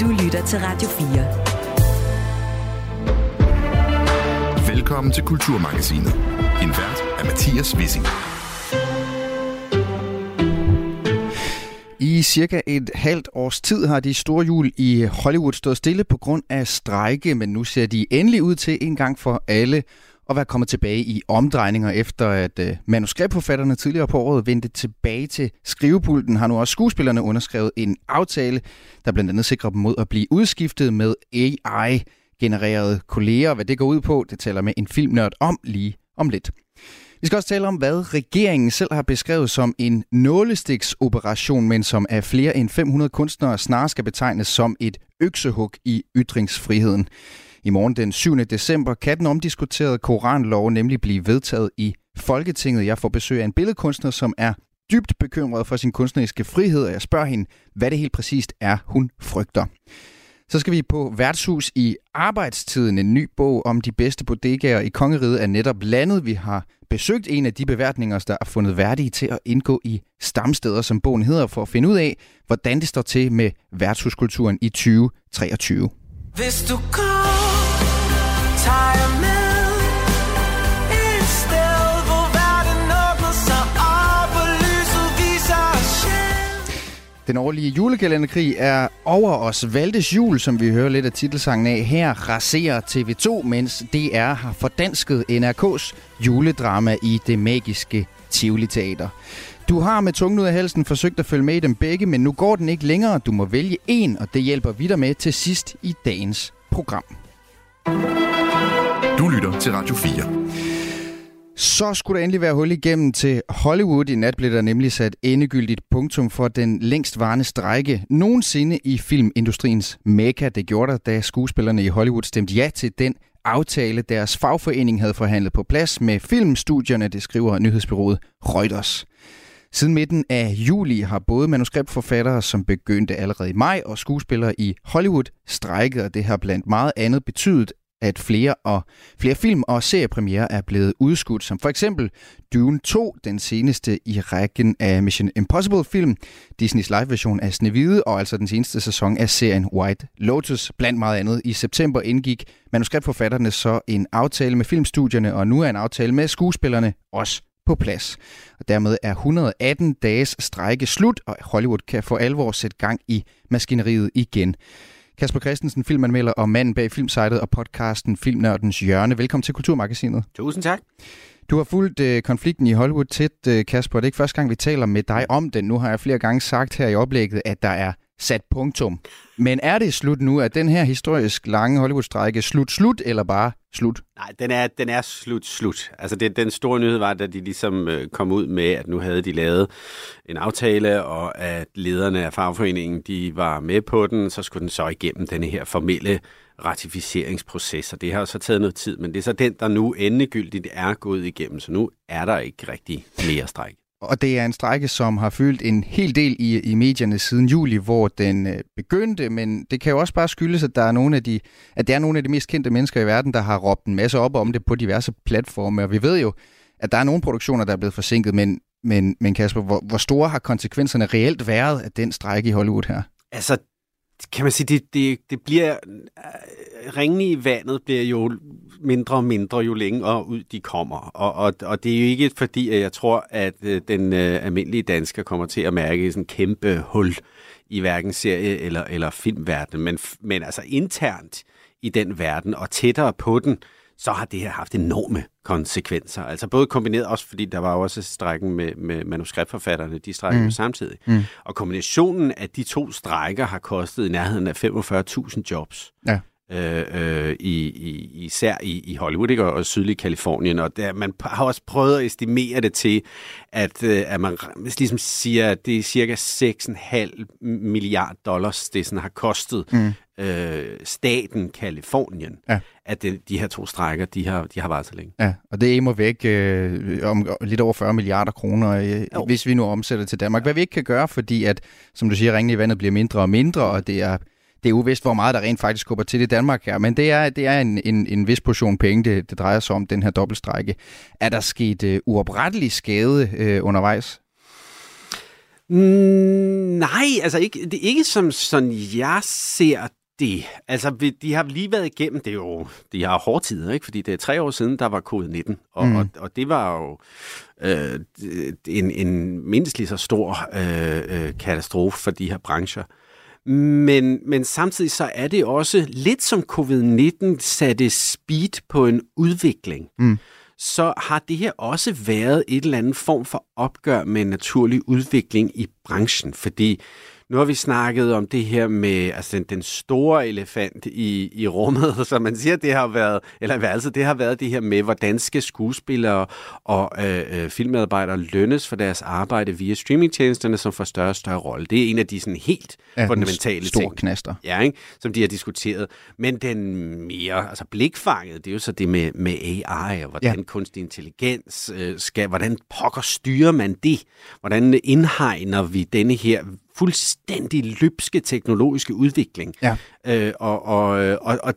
Du lytter til Radio 4. Velkommen til Kulturmagasinet. Din vært er Mathias Wissing. I cirka et halvt års tid har de store jul i Hollywood stået stille på grund af strejke, men nu ser de endelig ud til en gang for alle og være kommet tilbage i omdrejninger efter at øh, manuskriptforfatterne tidligere på året vendte tilbage til skrivepulten, har nu også skuespillerne underskrevet en aftale, der blandt andet sikrer dem mod at blive udskiftet med AI-genererede kolleger. Hvad det går ud på, det taler med en filmnørd om lige om lidt. Vi skal også tale om, hvad regeringen selv har beskrevet som en nålestiksoperation, men som af flere end 500 kunstnere snarere skal betegnes som et øksehug i ytringsfriheden. I morgen den 7. december kan den omdiskuterede koranlov nemlig blive vedtaget i Folketinget. Jeg får besøg af en billedkunstner, som er dybt bekymret for sin kunstneriske frihed, og jeg spørger hende, hvad det helt præcist er, hun frygter. Så skal vi på værtshus i arbejdstiden. En ny bog om de bedste bodegaer i kongeriget er netop landet. Vi har besøgt en af de beværtninger, der er fundet værdige til at indgå i stamsteder, som bogen hedder, for at finde ud af, hvordan det står til med værtshuskulturen i 2023. Hvis du kom. Den årlige julekalenderkrig er over os. Valdes jul, som vi hører lidt af titelsangen af her, raserer TV2, mens DR har fordansket NRK's juledrama i det magiske Tivoli Teater. Du har med tungen ud af halsen forsøgt at følge med i dem begge, men nu går den ikke længere. Du må vælge en, og det hjælper vi dig med til sidst i dagens program. Du lytter til Radio 4. Så skulle der endelig være hul igennem til Hollywood. I nat blev der nemlig sat endegyldigt punktum for den længstvarende strække nogensinde i filmindustriens mekka. Det gjorde der, da skuespillerne i Hollywood stemte ja til den aftale, deres fagforening havde forhandlet på plads med filmstudierne, det skriver nyhedsbyrået Reuters. Siden midten af juli har både manuskriptforfattere, som begyndte allerede i maj, og skuespillere i Hollywood strækket, og det har blandt meget andet betydet, at flere og flere film og seriepremiere er blevet udskudt, som for eksempel Dune 2, den seneste i rækken af Mission Impossible film, Disneys live-version af Snevide, og altså den seneste sæson af serien White Lotus. Blandt meget andet i september indgik manuskriptforfatterne så en aftale med filmstudierne, og nu er en aftale med skuespillerne også på plads. Og dermed er 118 dages strejke slut, og Hollywood kan for alvor sætte gang i maskineriet igen. Kasper Christensen, filmanmelder og manden bag filmsitet og podcasten Filmnørdens Hjørne. Velkommen til Kulturmagasinet. Tusind tak. Du har fulgt øh, konflikten i Hollywood tæt, øh, Kasper. Det er ikke første gang, vi taler med dig om den. Nu har jeg flere gange sagt her i oplægget, at der er sat punktum. Men er det slut nu? Er den her historisk lange Hollywood-strække slut-slut, eller bare slut? Nej, den er, den er slut-slut. Altså, det, den store nyhed var, da de ligesom øh, kom ud med, at nu havde de lavet en aftale, og at lederne af fagforeningen, de var med på den, så skulle den så igennem den her formelle ratificeringsproces, og det har så taget noget tid, men det er så den, der nu endegyldigt er gået igennem, så nu er der ikke rigtig mere stræk. Og det er en strække, som har fyldt en hel del i, i medierne siden juli, hvor den øh, begyndte, men det kan jo også bare skyldes, at der er nogle af de, at det er nogle af de mest kendte mennesker i verden, der har råbt en masse op om det på diverse platforme, og vi ved jo, at der er nogle produktioner, der er blevet forsinket, men, men, men Kasper, hvor, hvor store har konsekvenserne reelt været af den strække i Hollywood her? Altså, kan man sige, det, det, det bliver... Øh, ringene i vandet bliver jo mindre og mindre, jo længere ud de kommer. Og, og, og det er jo ikke fordi, at jeg tror, at øh, den øh, almindelige dansker kommer til at mærke sådan en kæmpe hul i hverken serie- eller, eller filmverdenen, men, men altså internt i den verden og tættere på den, så har det her haft enorme konsekvenser. Altså både kombineret også, fordi der var også strækken med, med manuskriptforfatterne, de strækker mm. samtidig. Mm. Og kombinationen af de to strækker har kostet i nærheden af 45.000 jobs. Ja. Øh, øh, i, i, især i, i Hollywood ikke? og sydlig Kalifornien. Og der, man har også prøvet at estimere det til, at, øh, at man ligesom siger, at det er cirka 6,5 milliard dollars, det sådan har kostet mm øh, staten Kalifornien, ja. at det, de her to strækker, de har, de har varet så længe. Ja, og det er imod væk øh, om lidt over 40 milliarder kroner, øh, hvis vi nu omsætter til Danmark. Hvad vi ikke kan gøre, fordi at, som du siger, ringen i vandet bliver mindre og mindre, og det er det er uvist, hvor meget der rent faktisk skubber til i Danmark her, men det er, det er en, en, en vis portion penge, det, det drejer sig om, den her dobbeltstrække. Er der sket øh, uoprettelig skade øh, undervejs? Mm, nej, altså ikke, det er ikke som sådan, jeg ser det. Altså, de har lige været igennem, det er jo, de har hårde tider, ikke? Fordi det er tre år siden, der var covid-19, og, mm. og, og det var jo øh, en, en mindst lige så stor øh, øh, katastrofe for de her brancher. Men, men samtidig så er det også lidt som covid-19 satte speed på en udvikling. Mm så har det her også været et eller andet form for opgør med en naturlig udvikling i branchen, fordi nu har vi snakket om det her med altså den, den store elefant i, i rummet, som man siger, det har været, eller altså det har været det her med, hvordan skal skuespillere og øh, øh, filmmedarbejdere lønnes for deres arbejde via streamingtjenesterne, som får større og større rolle. Det er en af de sådan helt ja, fundamentale store ting, knaster. Ja, ikke? som de har diskuteret. Men den mere, altså blikfanget, det er jo så det med, med AI, og hvordan ja. kunstig intelligens øh, skal, hvordan pokker styrer man det? Hvordan indhegner vi denne her fuldstændig løbske teknologiske udvikling. Ja. Øh, og, og, og, og,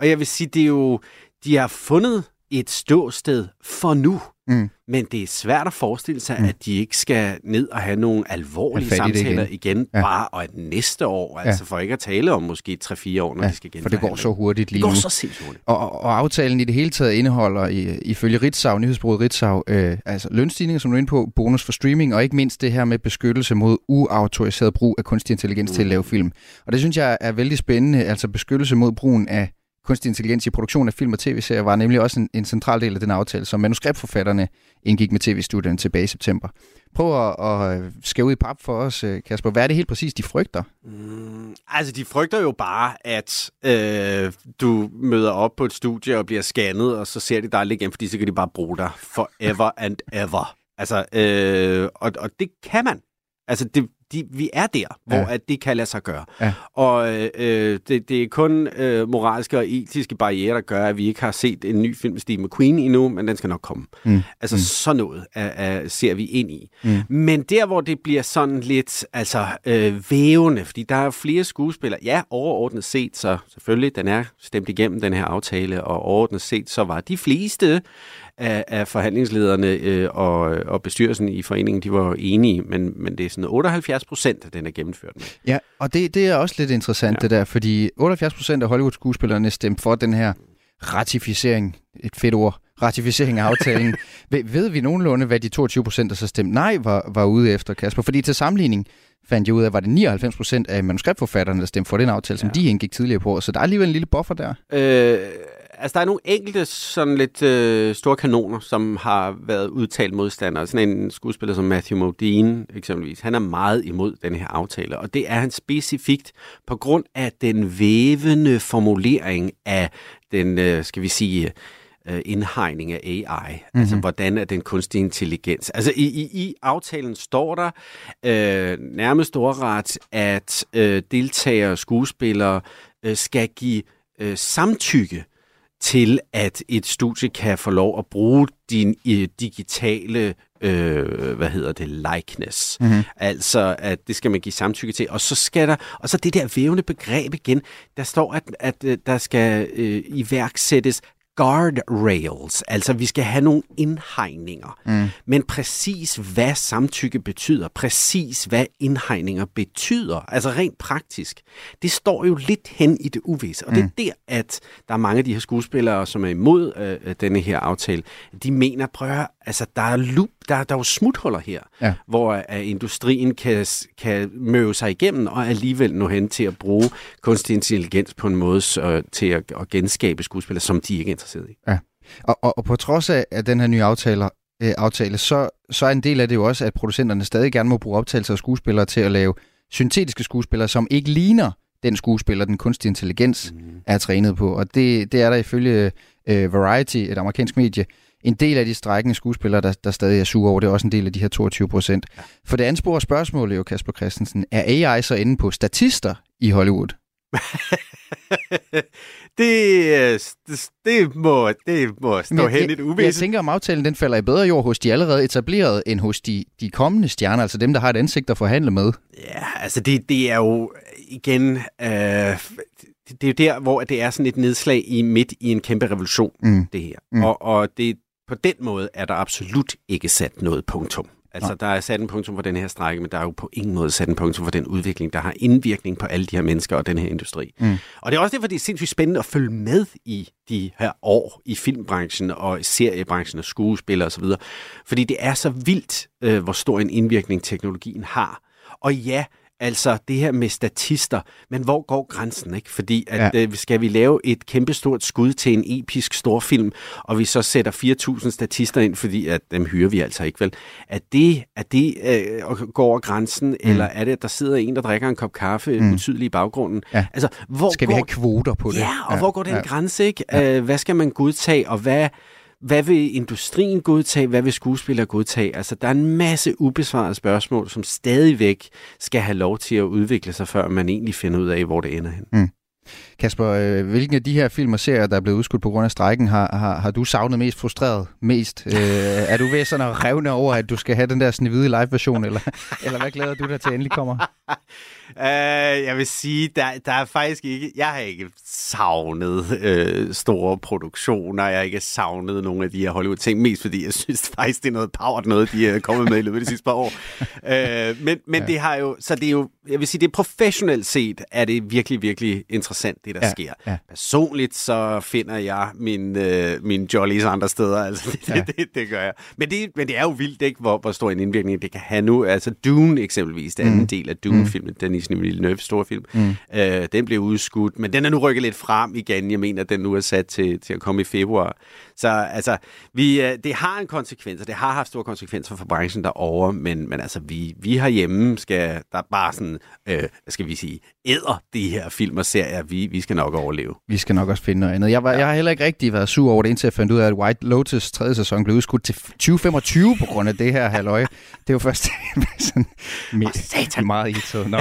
og jeg vil sige, det er jo, de har fundet et ståsted for nu. Mm. Men det er svært at forestille sig, mm. at de ikke skal ned og have nogle alvorlige samtaler igen, igen ja. bare og et næste år. Altså ja. for ikke at tale om måske 3-4 år, når ja, de skal genforhandle. For det går så hurtigt lige nu. Det går nu. så sindssygt hurtigt. Og, og aftalen i det hele taget indeholder, ifølge Ritzau, nyhedsbruget Ritzau, øh, altså lønstigninger, som du er inde på, bonus for streaming, og ikke mindst det her med beskyttelse mod uautoriseret brug af kunstig intelligens mm. til at lave film. Og det synes jeg er vældig spændende, altså beskyttelse mod brugen af kunstig intelligens i produktion af film og tv-serier var nemlig også en, en central del af den aftale, som manuskriptforfatterne indgik med tv-studierne tilbage i september. Prøv at, at øh, skæve ud i pap for os, øh, Kasper. Hvad er det helt præcis, de frygter? Mm, altså, de frygter jo bare, at øh, du møder op på et studie og bliver scannet, og så ser de dig igen, fordi så kan de bare bruge dig forever and ever. Altså, øh, og, og det kan man. Altså, det, de, vi er der, hvor ja. at det kan lade sig gøre. Ja. Og øh, det, det er kun øh, moralske og etiske barriere, der gør, at vi ikke har set en ny film med Steve McQueen endnu, men den skal nok komme. Mm. Altså mm. sådan noget er, er, ser vi ind i. Mm. Men der, hvor det bliver sådan lidt altså, øh, vævende, fordi der er flere skuespillere, ja, overordnet set, så selvfølgelig, den er stemt igennem, den her aftale, og overordnet set, så var de fleste af, af forhandlingslederne øh, og, og bestyrelsen i foreningen, de var enige, men, men det er sådan 78 procent, den er gennemført med. Ja, og det, det er også lidt interessant ja. det der, fordi 78 procent af Hollywood-skuespillerne stemte for den her ratificering, et fedt ord, ratificering af aftalen. ved, ved vi nogenlunde, hvad de 22 procent, der så stemte nej, var, var ude efter, Kasper? Fordi til sammenligning fandt jeg ud af, var det 99 procent af manuskriptforfatterne, der stemte for den aftale, som ja. de indgik tidligere på. Så der er alligevel en lille buffer der. Øh, altså, der er nogle enkelte sådan lidt øh, store kanoner, som har været udtalt modstandere. Sådan en skuespiller som Matthew Modine eksempelvis, han er meget imod den her aftale, og det er han specifikt på grund af den vævende formulering af den, øh, skal vi sige, øh, indhegning af AI. Mm-hmm. Altså, hvordan er den kunstig intelligens? Altså, i, i, i aftalen står der øh, nærmest ordret, at øh, deltagere og skuespillere øh, skal give øh, samtykke til, at et studie kan få lov at bruge din øh, digitale øh, hvad hedder det, likeness. Mm-hmm. Altså, at det skal man give samtykke til. Og så skal der, og så det der vævende begreb igen, der står, at, at øh, der skal øh, iværksættes guardrails, altså vi skal have nogle indhegninger. Mm. Men præcis hvad samtykke betyder, præcis hvad indhegninger betyder, altså rent praktisk, det står jo lidt hen i det uvisse. Og mm. det er mm. der, at der er mange af de her skuespillere, som er imod øh, denne her aftale, de mener, prøv at altså der er loop, der, der er jo smuthuller her, ja. hvor uh, industrien kan, kan møve sig igennem og alligevel nå hen til at bruge kunstig intelligens på en måde så, til at, at genskabe skuespillere, som de ikke er interesseret i. Ja. Og, og, og på trods af at den her nye aftale, øh, aftale så, så er en del af det jo også, at producenterne stadig gerne må bruge optagelser af skuespillere til at lave syntetiske skuespillere, som ikke ligner den skuespiller, den kunstige intelligens mm. er trænet på. Og det, det er der ifølge øh, Variety, et amerikansk medie, en del af de strækkende skuespillere, der, der stadig er sure over. Det er også en del af de her 22 procent. For det ansporer spørgsmålet jo, Kasper Christensen. Er AI så inde på statister i Hollywood? det, det, det, må, det må stå jeg, hen i det uvisse. Jeg tænker, om aftalen den falder i bedre jord hos de allerede etablerede, end hos de, de kommende stjerner, altså dem, der har et ansigt at forhandle med. Ja, altså det, det er jo igen... Øh, det er jo der, hvor det er sådan et nedslag i midt i en kæmpe revolution, mm. det her. Mm. Og, og det, på den måde er der absolut ikke sat noget punktum. Altså, der er sat en punktum for den her strække, men der er jo på ingen måde sat en punktum for den udvikling, der har indvirkning på alle de her mennesker og den her industri. Mm. Og det er også derfor, det er sindssygt spændende at følge med i de her år i filmbranchen og seriebranchen og skuespil og så videre. Fordi det er så vildt, øh, hvor stor en indvirkning teknologien har. Og ja, Altså det her med statister, men hvor går grænsen, ikke? Fordi at, ja. øh, skal vi lave et kæmpestort skud til en episk storfilm, og vi så sætter 4.000 statister ind, fordi at dem hyrer vi altså ikke, vel? Er det, er det øh, går over grænsen, mm. eller er det, at der sidder en, der drikker en kop kaffe mm. utydelig i baggrunden? Ja. Altså, hvor skal går... vi have kvoter på det? Ja, og ja. hvor går den ja. grænse, ikke? Ja. Øh, hvad skal man godtage, og hvad hvad vil industrien godtage? Hvad vil skuespillere godtage? Altså, der er en masse ubesvarede spørgsmål, som stadigvæk skal have lov til at udvikle sig, før man egentlig finder ud af, hvor det ender hen. Mm. Kasper, øh, hvilken af de her film og serier, der er blevet udskudt på grund af strækken, har, har, har du savnet mest frustreret mest? Øh, er du ved sådan at revne over, at du skal have den der snevide live-version, eller, eller hvad glæder du dig til endelig kommer? Uh, jeg vil sige, der, der er faktisk ikke... Jeg har ikke savnet øh, store produktioner. Jeg har ikke savnet nogle af de her Hollywood-ting. Mest fordi jeg synes faktisk, det er noget power, noget de er kommet med i løbet af de sidste par år. Uh, men men ja. det har jo... Så det er jo... Jeg vil sige, det er professionelt set, er det virkelig, virkelig interessant, det der ja. sker. Ja. Personligt så finder jeg min, øh, min jollies andre steder. Altså, det, ja. det, det, det gør jeg. Men det, men det er jo vildt, ikke, hvor, hvor stor en indvirkning det kan have nu. Altså Dune eksempelvis, den anden mm. del af Dune-filmen, den Denis Villeneuve store film. Mm. Øh, den blev udskudt, men den er nu rykket lidt frem igen. Jeg mener, at den nu er sat til, til at komme i februar. Så altså, vi, øh, det har en konsekvens, og det har haft store konsekvenser for branchen derovre, men, men altså, vi, vi herhjemme skal der bare sådan, øh, skal vi sige, æder de her film og serier. Vi, vi skal nok overleve. Vi skal nok også finde noget andet. Jeg, var, ja. jeg har heller ikke rigtig været sur over det, indtil jeg fandt ud af, at White Lotus tredje sæson blev udskudt til 2025 på grund af det her halløj. Det jo først sådan, med, meget irriteret. Nå.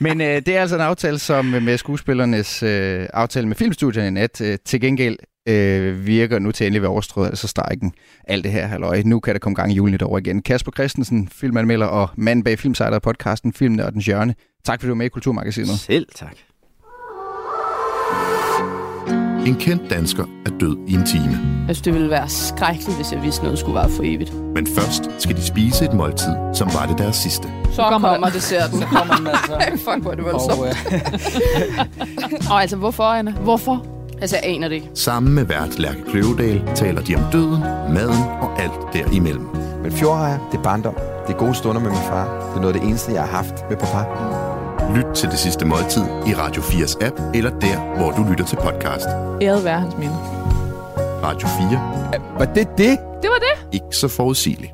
Men øh, det er altså en aftale, som med skuespillernes øh, aftale med filmstudierne i nat øh, til gengæld øh, virker nu til endelig ved overstrøget, altså strækken. Alt det her halløj. Nu kan der komme gang i julen over igen. Kasper Christensen, filmanmelder og mand bag Filmsejler podcasten Filmen og den Hjørne. Tak fordi du var med i Kulturmagasinet. Selv tak. En kendt dansker er død i en time. Jeg synes, det ville være skrækkeligt, hvis jeg vidste noget skulle være for evigt. Men først skal de spise et måltid, som var det deres sidste. Så kommer, kommer desserten. Så kommer den altså. Fuck, hvor er det voldsomt. Og, øh... og altså, hvorfor, Anna? Hvorfor? Altså, jeg aner det ikke. Sammen med vært Lærke Kløvedal taler de om døden, maden og alt derimellem. Men fjordrejer, det er barndom. Det er gode stunder med min far. Det er noget af det eneste, jeg har haft med papa. Lyt til det sidste måltid i Radio 4's app, eller der, hvor du lytter til podcast. Æret være hans minde. Radio 4. Var det det? Det var det. Ikke så forudsigeligt.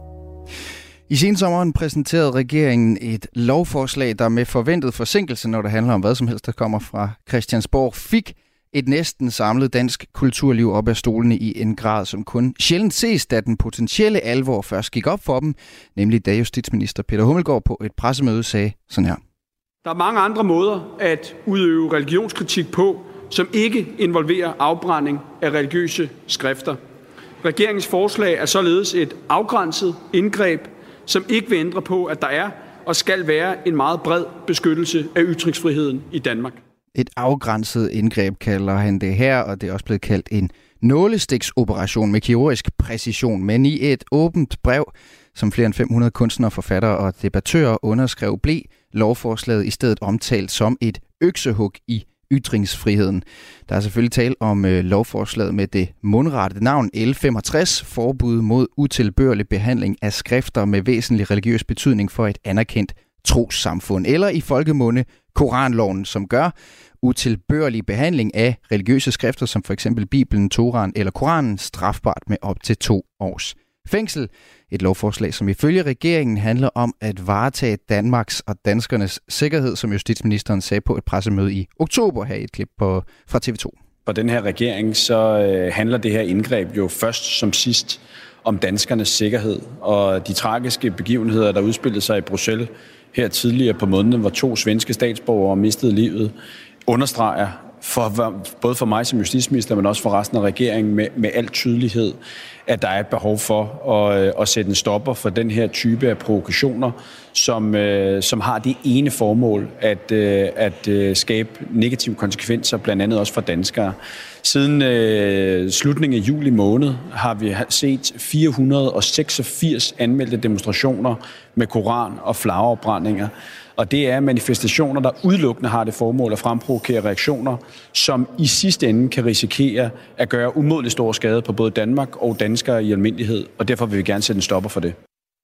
I sensommeren præsenterede regeringen et lovforslag, der med forventet forsinkelse, når det handler om hvad som helst, der kommer fra Christiansborg, fik et næsten samlet dansk kulturliv op af stolene i en grad, som kun sjældent ses, da den potentielle alvor først gik op for dem, nemlig da justitsminister Peter Hummelgaard på et pressemøde sagde sådan her. Der er mange andre måder at udøve religionskritik på, som ikke involverer afbrænding af religiøse skrifter. Regeringens forslag er således et afgrænset indgreb, som ikke vil ændre på, at der er og skal være en meget bred beskyttelse af ytringsfriheden i Danmark. Et afgrænset indgreb kalder han det her, og det er også blevet kaldt en nålestiksoperation med kirurgisk præcision. Men i et åbent brev, som flere end 500 kunstnere, forfattere og debattører underskrev, blev lovforslaget i stedet omtalt som et øksehug i ytringsfriheden. Der er selvfølgelig tale om øh, lovforslaget med det mundrette navn L65, forbud mod utilbørlig behandling af skrifter med væsentlig religiøs betydning for et anerkendt trossamfund, eller i folkemunde Koranloven, som gør utilbørlig behandling af religiøse skrifter, som for eksempel Bibelen, Toran eller Koranen, strafbart med op til to års fængsel. Et lovforslag, som ifølge regeringen handler om at varetage Danmarks og danskernes sikkerhed, som justitsministeren sagde på et pressemøde i oktober her i et klip på, fra TV2. For den her regering, så øh, handler det her indgreb jo først som sidst om danskernes sikkerhed. Og de tragiske begivenheder, der udspillede sig i Bruxelles her tidligere på måneden, hvor to svenske statsborgere mistede livet, understreger for, både for mig som justitsminister, men også for resten af regeringen med, med al tydelighed, at der er et behov for at, øh, at sætte en stopper for den her type af provokationer, som, øh, som har det ene formål at, øh, at skabe negative konsekvenser, blandt andet også for danskere. Siden øh, slutningen af juli måned har vi set 486 anmeldte demonstrationer med koran- og flagafbrændinger. Og det er manifestationer, der udelukkende har det formål at fremprovokere reaktioner, som i sidste ende kan risikere at gøre umådelig stor skade på både Danmark og danskere i almindelighed. Og derfor vil vi gerne sætte en stopper for det.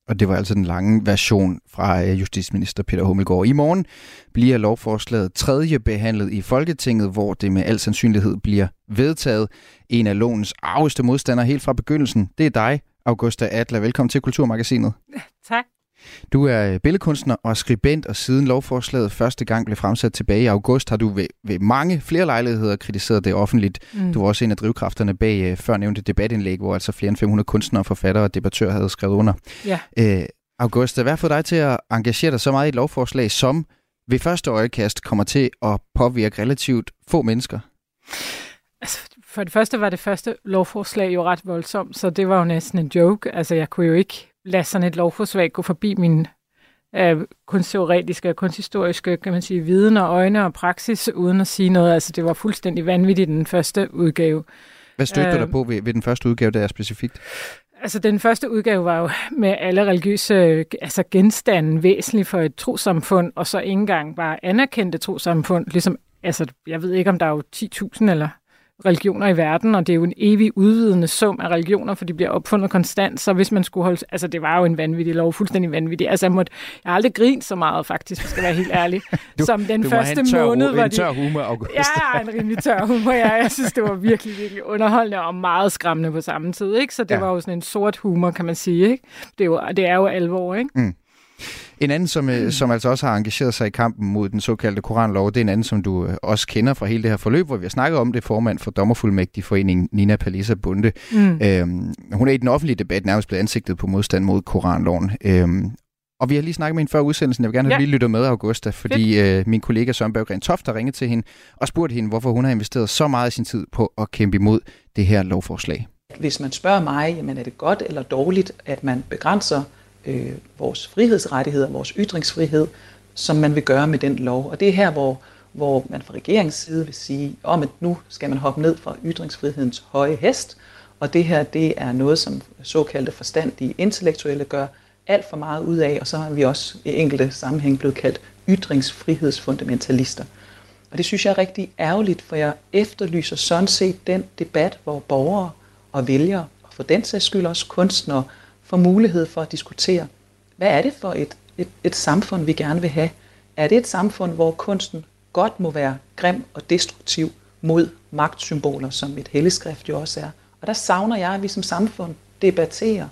Og det var altså den lange version fra øh, justitsminister Peter Hummelgaard. I morgen bliver lovforslaget tredje behandlet i Folketinget, hvor det med al sandsynlighed bliver vedtaget. En af lovens arveste modstandere helt fra begyndelsen, det er dig, Augusta Adler. Velkommen til Kulturmagasinet. Tak. Du er billedkunstner og skribent, og siden lovforslaget første gang blev fremsat tilbage i august, har du ved, ved mange flere lejligheder kritiseret det offentligt. Mm. Du var også en af drivkræfterne bag uh, før nævnte debatindlæg, hvor altså flere end 500 kunstnere, forfattere og debattører havde skrevet under. Ja. Uh, Augusta, hvad får dig til at engagere dig så meget i et lovforslag, som ved første øjekast kommer til at påvirke relativt få mennesker? Altså, for det første var det første lovforslag jo ret voldsomt, så det var jo næsten en joke. Altså, jeg kunne jo ikke lade sådan et lovforslag gå forbi min øh, kunstteoretiske og kunsthistoriske kan man sige, viden og øjne og praksis, uden at sige noget. Altså, det var fuldstændig vanvittigt den første udgave. Hvad stødte du dig på ved, ved den første udgave, der er specifikt? Altså, den første udgave var jo med alle religiøse altså genstande væsentligt for et trosamfund, og så ikke engang bare anerkendte trosamfund. Ligesom, altså, jeg ved ikke, om der er jo 10.000 eller religioner i verden, og det er jo en evig udvidende sum af religioner, for de bliver opfundet konstant, så hvis man skulle holde... Altså, det var jo en vanvittig lov, fuldstændig vanvittig. Altså, jeg, måtte, jeg har aldrig grint så meget, faktisk, hvis jeg skal være helt ærlig, du, som den du første tør, måned, hvor en tør humor, August. Ja, en rimelig tør humor, ja. Jeg synes, det var virkelig, virkelig underholdende og meget skræmmende på samme tid, ikke? Så det ja. var jo sådan en sort humor, kan man sige, ikke? Det er jo, det er jo alvor, ikke? Mm. En anden, som, mm. som altså også har engageret sig i kampen mod den såkaldte koranlov, det er en anden, som du øh, også kender fra hele det her forløb, hvor vi har snakket om det, formand for Dommerfuldmægtig Forening, Nina Palisa Bunde. Mm. Øhm, hun er i den offentlige debat nærmest blevet ansigtet på modstand mod koranloven. Øhm, og vi har lige snakket med hende før udsendelsen. Jeg vil gerne have, ja. lige lyttet med, Augusta, fordi øh, min kollega Søren Berggren Toft har ringet til hende og spurgt hende, hvorfor hun har investeret så meget af sin tid på at kæmpe imod det her lovforslag. Hvis man spørger mig, jamen er det godt eller dårligt, at man begrænser øh, vores frihedsrettigheder, vores ytringsfrihed, som man vil gøre med den lov. Og det er her, hvor, hvor man fra regeringens side vil sige, om at nu skal man hoppe ned fra ytringsfrihedens høje hest, og det her, det er noget, som såkaldte forstandige intellektuelle gør alt for meget ud af, og så har vi også i enkelte sammenhæng blevet kaldt ytringsfrihedsfundamentalister. Og det synes jeg er rigtig ærgerligt, for jeg efterlyser sådan set den debat, hvor borgere og vælgere, og for den sags skyld også kunstnere, får mulighed for at diskutere, hvad er det for et, et, et samfund, vi gerne vil have? Er det et samfund, hvor kunsten godt må være grim og destruktiv mod magtsymboler, som et helligskrift jo også er? Og der savner jeg, at vi som samfund debatterer,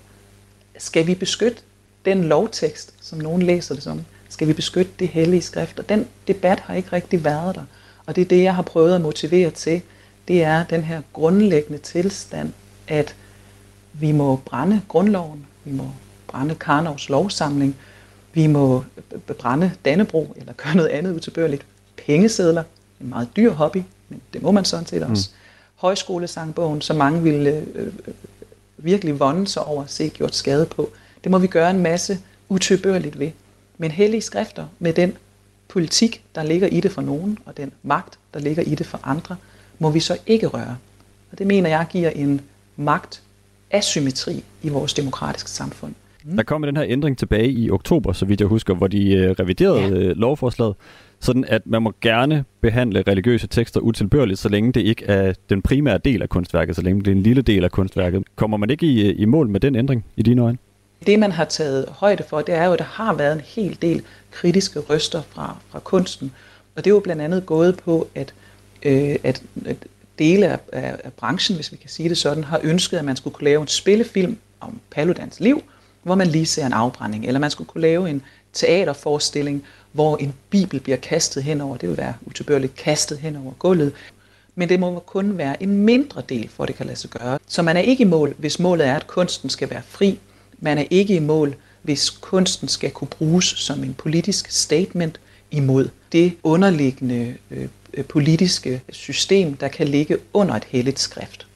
skal vi beskytte den lovtekst, som nogen læser det som? Skal vi beskytte det hellige skrift? Og den debat har ikke rigtig været der. Og det er det, jeg har prøvet at motivere til. Det er den her grundlæggende tilstand, at vi må brænde grundloven, vi må brænde Karnovs lovsamling, vi må brænde Dannebro eller gøre noget andet utilbørligt. Pengesedler, en meget dyr hobby, men det må man sådan set mm. også. Mm. Højskolesangbogen, som mange ville øh, øh, virkelig vonde sig over at se gjort skade på. Det må vi gøre en masse utilbørligt ved. Men hellige skrifter med den politik, der ligger i det for nogen, og den magt, der ligger i det for andre, må vi så ikke røre. Og det mener jeg giver en magt asymmetri i vores demokratiske samfund. Mm. Der kom den her ændring tilbage i oktober, så vidt jeg husker, hvor de øh, reviderede ja. Øh, lovforslaget, sådan at man må gerne behandle religiøse tekster utilbørligt, så længe det ikke er den primære del af kunstværket, så længe det er en lille del af kunstværket. Kommer man ikke i, i mål med den ændring i dine øjne? Det, man har taget højde for, det er jo, at der har været en hel del kritiske røster fra, fra kunsten. Og det er jo blandt andet gået på, at, øh, at, at dele af, af, af branchen, hvis vi kan sige det sådan, har ønsket, at man skulle kunne lave en spillefilm om Paludans liv, hvor man lige ser en afbrænding, eller man skulle kunne lave en teaterforestilling, hvor en bibel bliver kastet henover, det vil være utilbørligt kastet henover gulvet, men det må kun være en mindre del, for at det kan lade sig gøre. Så man er ikke i mål, hvis målet er, at kunsten skal være fri. Man er ikke i mål, hvis kunsten skal kunne bruges som en politisk statement imod det underliggende Øh, politiske system, der kan ligge under et helligt skrift.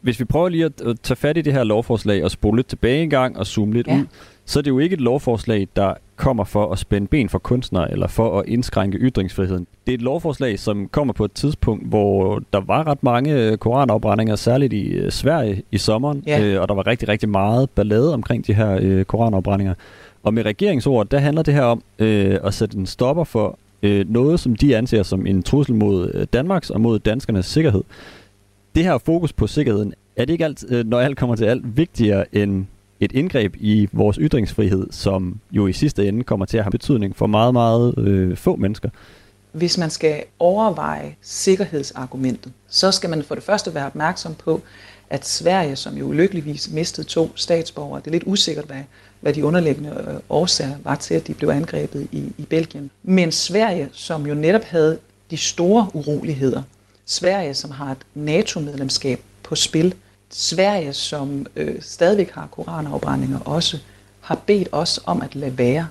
hvis vi prøver lige at, tage fat i det her lovforslag og spole lidt tilbage en gang og zoome lidt ja. ud, så er det jo ikke et lovforslag, der kommer for at spænde ben for kunstnere eller for at indskrænke ytringsfriheden. Det er et lovforslag, som kommer på et tidspunkt, hvor der var ret mange koranafbrændinger, særligt i øh, Sverige i sommeren, ja. øh, og der var rigtig, rigtig meget ballade omkring de her øh, koranafbrændinger. Og med regeringsord, der handler det her om øh, at sætte en stopper for øh, noget, som de anser som en trussel mod øh, Danmarks og mod danskernes sikkerhed. Det her fokus på sikkerheden, er det ikke alt, øh, når alt kommer til alt, vigtigere end et indgreb i vores ytringsfrihed, som jo i sidste ende kommer til at have betydning for meget, meget øh, få mennesker. Hvis man skal overveje sikkerhedsargumentet, så skal man for det første være opmærksom på, at Sverige, som jo ulykkeligvis mistede to statsborgere, det er lidt usikkert, hvad, hvad de underliggende øh, årsager var til, at de blev angrebet i, i Belgien. Men Sverige, som jo netop havde de store uroligheder, Sverige, som har et NATO-medlemskab på spil, Sverige, som øh, stadigvæk har koranafbrændinger også, har bedt os om at lade være.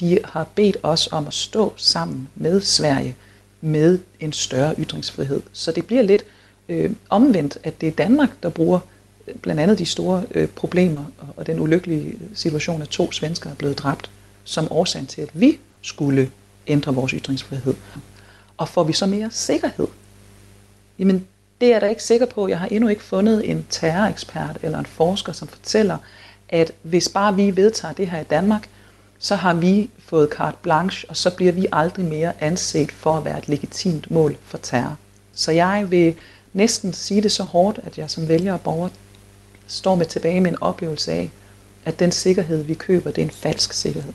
De har bedt os om at stå sammen med Sverige med en større ytringsfrihed. Så det bliver lidt øh, omvendt, at det er Danmark, der bruger blandt andet de store øh, problemer og den ulykkelige situation, at to svensker er blevet dræbt, som årsagen til, at vi skulle ændre vores ytringsfrihed. Og får vi så mere sikkerhed? Jamen, det er jeg da ikke sikker på. Jeg har endnu ikke fundet en terrorekspert eller en forsker, som fortæller, at hvis bare vi vedtager det her i Danmark, så har vi fået carte blanche, og så bliver vi aldrig mere anset for at være et legitimt mål for terror. Så jeg vil næsten sige det så hårdt, at jeg som vælger og borger står med tilbage med en oplevelse af, at den sikkerhed, vi køber, det er en falsk sikkerhed.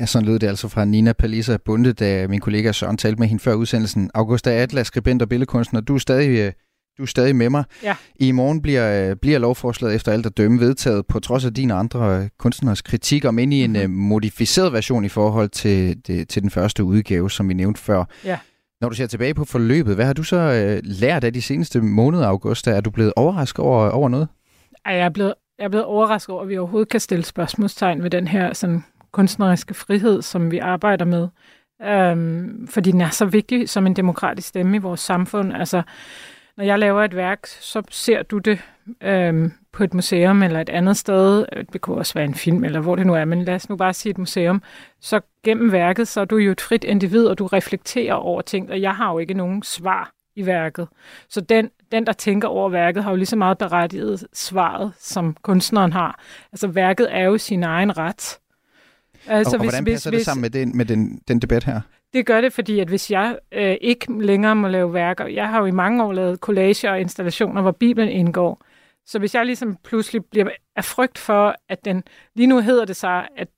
Ja, sådan lød det altså fra Nina Palisa Bunde, da min kollega Søren talte med hende før udsendelsen. Augusta Atlas, skribent og billedkunstner, du er stadig, øh, du er stadig med mig. Ja. I morgen bliver, øh, bliver lovforslaget efter alt at dømme vedtaget, på trods af din og andre øh, kunstners kritik, om ind i en mm-hmm. modificeret version i forhold til, det, til den første udgave, som vi nævnte før. Ja. Når du ser tilbage på forløbet, hvad har du så øh, lært af de seneste måneder, Augusta? Er du blevet overrasket over, over noget? Jeg er blevet, jeg er blevet overrasket over, at vi overhovedet kan stille spørgsmålstegn ved den her sådan, kunstneriske frihed, som vi arbejder med. Øhm, fordi den er så vigtig som en demokratisk stemme i vores samfund. Altså, når jeg laver et værk, så ser du det øhm, på et museum eller et andet sted. Øh, det kunne også være en film, eller hvor det nu er, men lad os nu bare sige et museum. Så gennem værket, så er du jo et frit individ, og du reflekterer over ting, og jeg har jo ikke nogen svar i værket. Så den, den, der tænker over værket, har jo lige så meget berettiget svaret, som kunstneren har. Altså værket er jo sin egen ret. Altså, og, og hvis, hvordan passer hvis, det sammen med, den, med den, den debat her? Det gør det, fordi at hvis jeg øh, ikke længere må lave værker, jeg har jo i mange år lavet collager og installationer, hvor Bibelen indgår, så hvis jeg ligesom pludselig bliver af frygt for, at den, lige nu hedder det sig, at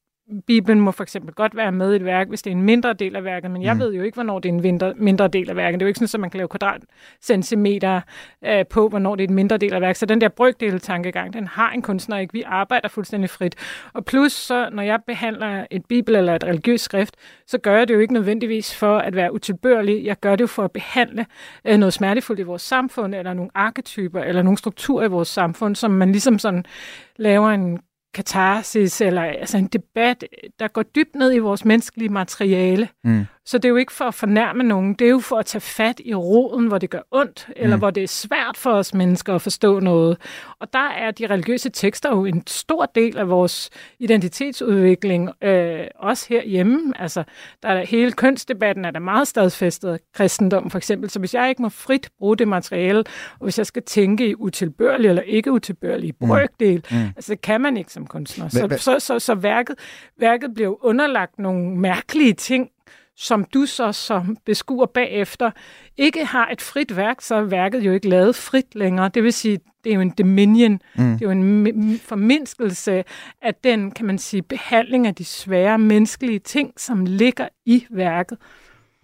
Bibelen må for eksempel godt være med i et værk, hvis det er en mindre del af værket, men jeg mm. ved jo ikke, hvornår det er en mindre, mindre del af værket. Det er jo ikke sådan, at man kan lave kvadratcentimeter øh, på, hvornår det er en mindre del af værket. Så den der brygdel-tankegang, den har en kunstner ikke. Vi arbejder fuldstændig frit. Og plus, så når jeg behandler et bibel eller et religiøst skrift, så gør jeg det jo ikke nødvendigvis for at være utilbørlig. Jeg gør det jo for at behandle øh, noget smertefuldt i vores samfund, eller nogle arketyper, eller nogle strukturer i vores samfund, som man ligesom sådan laver en katarsis, eller altså en debat, der går dybt ned i vores menneskelige materiale. Mm. Så det er jo ikke for at fornærme nogen, det er jo for at tage fat i roden, hvor det gør ondt, eller mm. hvor det er svært for os mennesker at forstå noget. Og der er de religiøse tekster jo en stor del af vores identitetsudvikling, øh, også herhjemme. Altså, der er hele kønsdebatten er der meget stadfæstet kristendom, for eksempel. Så hvis jeg ikke må frit bruge det materiale, og hvis jeg skal tænke i utilbørlig eller ikke utilbørlig mm. brøkdel, mm. altså det kan man ikke som kunstner. Så, så, så, så værket, værket bliver underlagt nogle mærkelige ting, som du så som beskuer bagefter ikke har et frit værk, så er værket jo ikke lavet frit længere. Det vil sige, det er jo en dominion, mm. det er jo en formindskelse af den, kan man sige, behandling af de svære menneskelige ting, som ligger i værket.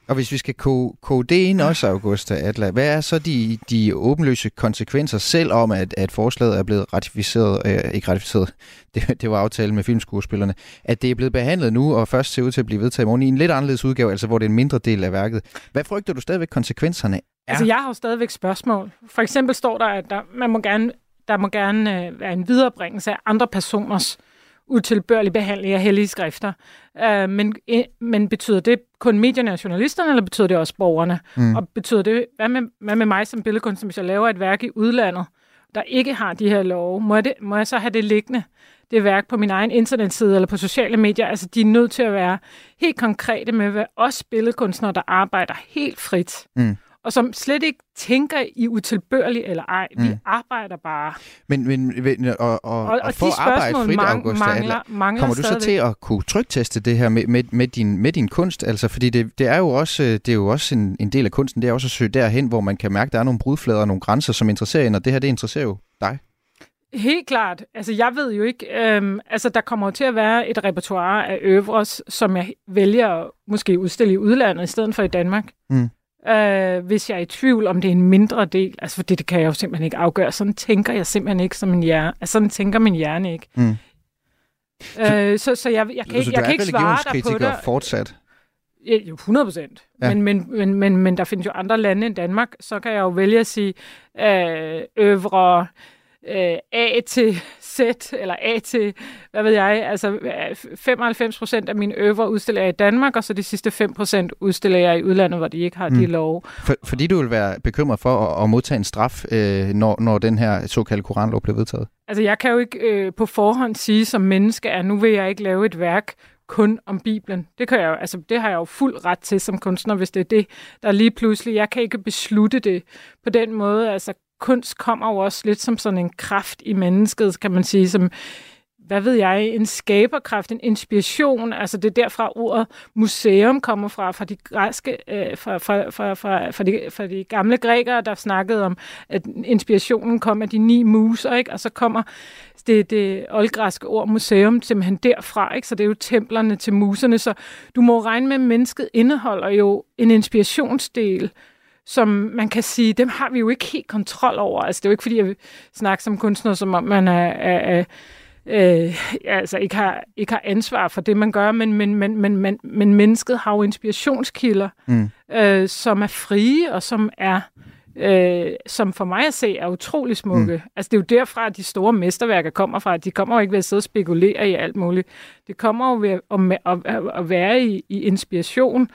Og hvis vi skal kode det ind også, Augusta Atla, hvad er så de, de åbenløse konsekvenser, selv om at, at forslaget er blevet ratificeret, øh, ikke ratificeret, det, det var aftalen med filmskuespillerne, at det er blevet behandlet nu, og først ser ud til at blive vedtaget i morgen i en lidt anderledes udgave, altså hvor det er en mindre del af værket. Hvad frygter du stadigvæk konsekvenserne er? Altså jeg har jo stadigvæk spørgsmål. For eksempel står der, at der, man må gerne, der må gerne øh, være en viderebringelse af andre personers øh, utilbørlig behandling af hellige skrifter. Uh, men, eh, men betyder det kun medierne og journalisterne, eller betyder det også borgerne? Mm. Og betyder det, hvad med, hvad med mig som billedkunstner, hvis jeg laver et værk i udlandet, der ikke har de her love, må jeg, det, må jeg så have det liggende, det værk på min egen internetside eller på sociale medier? Altså, de er nødt til at være helt konkrete med, hvad os billedkunstnere, der arbejder helt frit. Mm og som slet ikke tænker i utilbørligt eller ej. Mm. Vi arbejder bare. Men, men og, og, og, og for at arbejde frit, mang- Augusta, mangler, mangler kommer du så til at kunne trygteste det her med, med, med, din, med din kunst? Altså, fordi det, det er jo også, det er jo også en, en del af kunsten, det er også at søge derhen, hvor man kan mærke, at der er nogle brudflader og nogle grænser, som interesserer en, og det her, det interesserer jo dig. Helt klart. Altså, jeg ved jo ikke... Øhm, altså, der kommer jo til at være et repertoire af øvres, som jeg vælger at måske udstille i udlandet, i stedet for i Danmark. Mm øh, hvis jeg er i tvivl, om det er en mindre del. Altså, for det, det kan jeg jo simpelthen ikke afgøre. Sådan tænker jeg simpelthen ikke som min hjerne. Altså, sådan tænker min hjerne ikke. Mm. Øh, så, så jeg, jeg kan, ikke, jeg kan ikke svare dig på det. fortsat? Ja, jo, 100 procent. Ja. Men, men, men, men, men der findes jo andre lande end Danmark. Så kan jeg jo vælge at sige, øh, øvre øh, A til Z, eller A til, hvad ved jeg, altså 95 procent af mine øver udstiller jeg i Danmark, og så de sidste 5 procent udstiller jeg i udlandet, hvor de ikke har mm. de love. For, fordi du vil være bekymret for at, at modtage en straf, øh, når, når den her såkaldte koranlov bliver vedtaget? Altså jeg kan jo ikke øh, på forhånd sige som menneske, at nu vil jeg ikke lave et værk, kun om Bibelen. Det, kan jeg jo, altså, det har jeg jo fuld ret til som kunstner, hvis det er det, der lige pludselig... Jeg kan ikke beslutte det på den måde. Altså, kunst kommer jo også lidt som sådan en kraft i mennesket, kan man sige, som hvad ved jeg, en skaberkraft, en inspiration. Altså det er derfra ordet museum kommer fra, fra de græske, øh, fra, fra, fra, fra, fra, de, fra de gamle grækere, der snakkede om, at inspirationen kom af de ni muser, ikke? og så kommer det, det oldgræske ord museum simpelthen derfra, ikke? så det er jo templerne til muserne, så du må regne med, at mennesket indeholder jo en inspirationsdel, som man kan sige, dem har vi jo ikke helt kontrol over. Altså, det er jo ikke, fordi jeg snakker som kunstner, som om man er, er, er øh, altså ikke har, ikke har ansvar for det, man gør, men, men, men, men, men, men mennesket har jo inspirationskilder, mm. øh, som er frie og som er øh, som for mig at se er utrolig smukke. Mm. Altså det er jo derfra, at de store mesterværker kommer fra. De kommer jo ikke ved at sidde og spekulere i alt muligt. Det kommer jo ved at, at, at, at være i, i inspiration,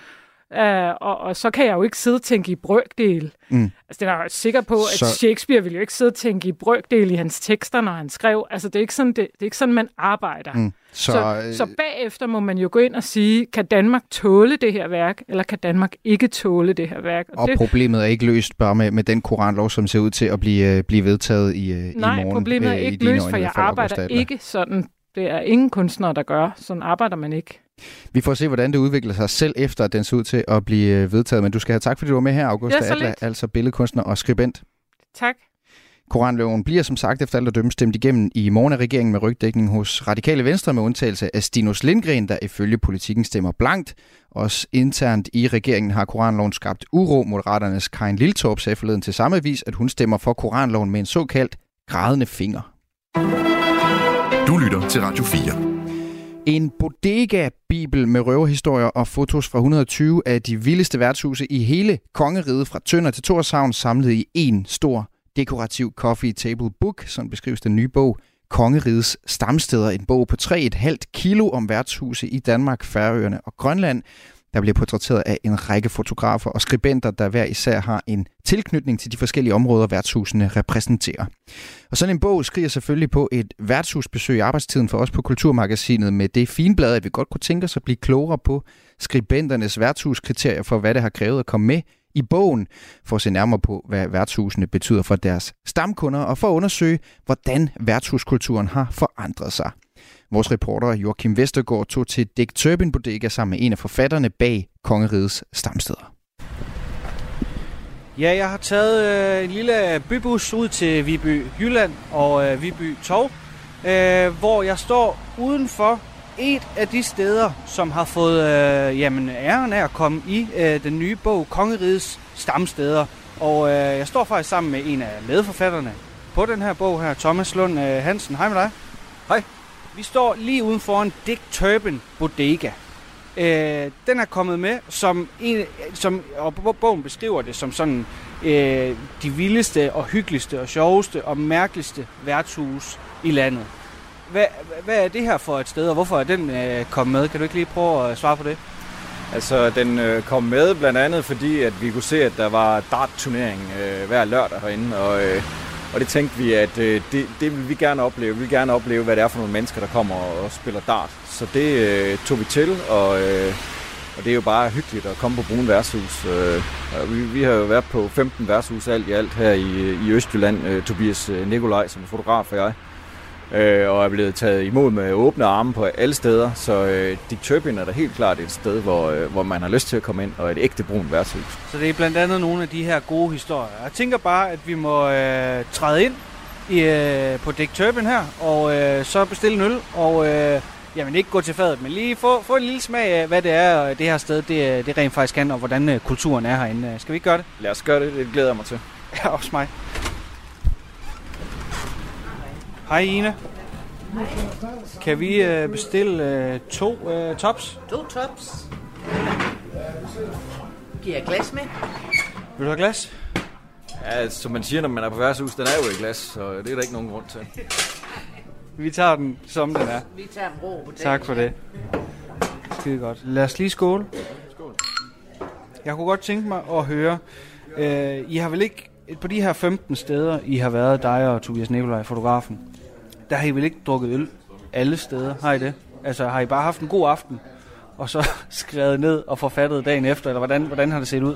Uh, og, og så kan jeg jo ikke sidde og tænke i brøkdel. Mm. Altså, det er jeg sikker på, at så... Shakespeare ville jo ikke sidde og tænke i brøkdel i hans tekster, når han skrev. Altså, det er ikke sådan, det, det er ikke sådan man arbejder. Mm. Så, så, øh... så bagefter må man jo gå ind og sige, kan Danmark tåle det her værk, eller kan Danmark ikke tåle det her værk? Og, og det... problemet er ikke løst bare med, med den koranlov, som ser ud til at blive, øh, blive vedtaget i, Nej, i morgen. Nej, problemet er ikke løst, for jeg arbejder ikke sådan. Det er ingen kunstnere, der gør. Sådan arbejder man ikke. Vi får se, hvordan det udvikler sig selv efter, at den ser ud til at blive øh, vedtaget. Men du skal have tak, fordi du var med her, Augusta ja, Adler, altså billedkunstner og skribent. Tak. Koranloven bliver som sagt efter alt at dømme stemt igennem i morgen af regeringen med rygdækning hos Radikale Venstre med undtagelse af Stinus Lindgren, der ifølge politikken stemmer blankt. Også internt i regeringen har Koranloven skabt uro. Moderaternes Karin Liltorp sagde forleden til samme vis, at hun stemmer for Koranloven med en såkaldt grædende finger. Du lytter til Radio 4. En bodega-bibel med røverhistorier og fotos fra 120 af de vildeste værtshuse i hele kongeriget fra Tønder til Torshavn samlet i en stor dekorativ coffee table book, som beskrives den nye bog Kongerigets stamsteder. En bog på 3,5 kilo om værtshuse i Danmark, Færøerne og Grønland der bliver portrætteret af en række fotografer og skribenter, der hver især har en tilknytning til de forskellige områder, værtshusene repræsenterer. Og sådan en bog skriger selvfølgelig på et værtshusbesøg i arbejdstiden for os på Kulturmagasinet med det finblad, at vi godt kunne tænke os at blive klogere på skribenternes værtshuskriterier for, hvad det har krævet at komme med i bogen, for at se nærmere på, hvad værtshusene betyder for deres stamkunder, og for at undersøge, hvordan værtshuskulturen har forandret sig. Vores reporter Joachim Vestergaard tog til Dick Turbin Bodega sammen med en af forfatterne bag Kongerigets stamsteder. Ja, jeg har taget øh, en lille bybus ud til Viby Jylland og øh, Viby Tog, øh, hvor jeg står udenfor et af de steder, som har fået øh, jamen, æren af at komme i øh, den nye bog Kongerigets stamsteder. Og øh, jeg står faktisk sammen med en af medforfatterne på den her bog her, Thomas Lund øh, Hansen. Hej med dig. Hej. Vi står lige uden for en Dick Turban Bodega. Øh, den er kommet med, som, en, som og bogen beskriver det som sådan øh, de vildeste og hyggeligste og sjoveste og mærkeligste værtshus i landet. Hvad, hvad er det her for et sted, og hvorfor er den øh, kommet med? Kan du ikke lige prøve at svare på det? Altså, den øh, kom med blandt andet, fordi at vi kunne se, at der var dart-turnering øh, hver lørdag herinde, og øh, og det tænkte vi, at øh, det, det vil vi gerne opleve. Vi vil gerne opleve, hvad det er for nogle mennesker, der kommer og spiller dart. Så det øh, tog vi til, og, øh, og det er jo bare hyggeligt at komme på Brun Værtshus. Øh, vi, vi har jo været på 15 værtshus alt i alt her i, i Østjylland. Øh, Tobias øh, Nikolaj, som er fotograf, og jeg øh, og er blevet taget imod med åbne arme på alle steder. Så øh, Dick Turpin er da helt klart et sted, hvor, øh, hvor man har lyst til at komme ind, og et ægte brun værtshus. Så det er blandt andet nogle af de her gode historier. Jeg tænker bare, at vi må øh, træde ind i, øh, på Dick Turpin her, og øh, så bestille en øl, og øh, jamen ikke gå til fadet, men lige få, få en lille smag af, hvad det er, det her sted det, det rent faktisk kan, og hvordan øh, kulturen er herinde. Skal vi ikke gøre det? Lad os gøre det, det glæder jeg mig til. Ja, også mig. Hej Ina. Kan vi øh, bestille øh, to øh, tops? To tops. Giver jeg glas med? Vil du have glas? Ja, som man siger, når man er på værtshus, den er jo i glas, så det er der ikke nogen grund til. Vi tager den, som den er. Vi tager den rå på Tak for det. Skide godt. Lad os lige skåle. Skål. Jeg kunne godt tænke mig at høre, øh, I har vel ikke, på de her 15 steder, I har været, dig og Tobias Nikolaj, fotografen, der har I vel ikke drukket øl alle steder, har I det? Altså har I bare haft en god aften, og så skrevet ned og forfattet dagen efter, eller hvordan, hvordan har det set ud?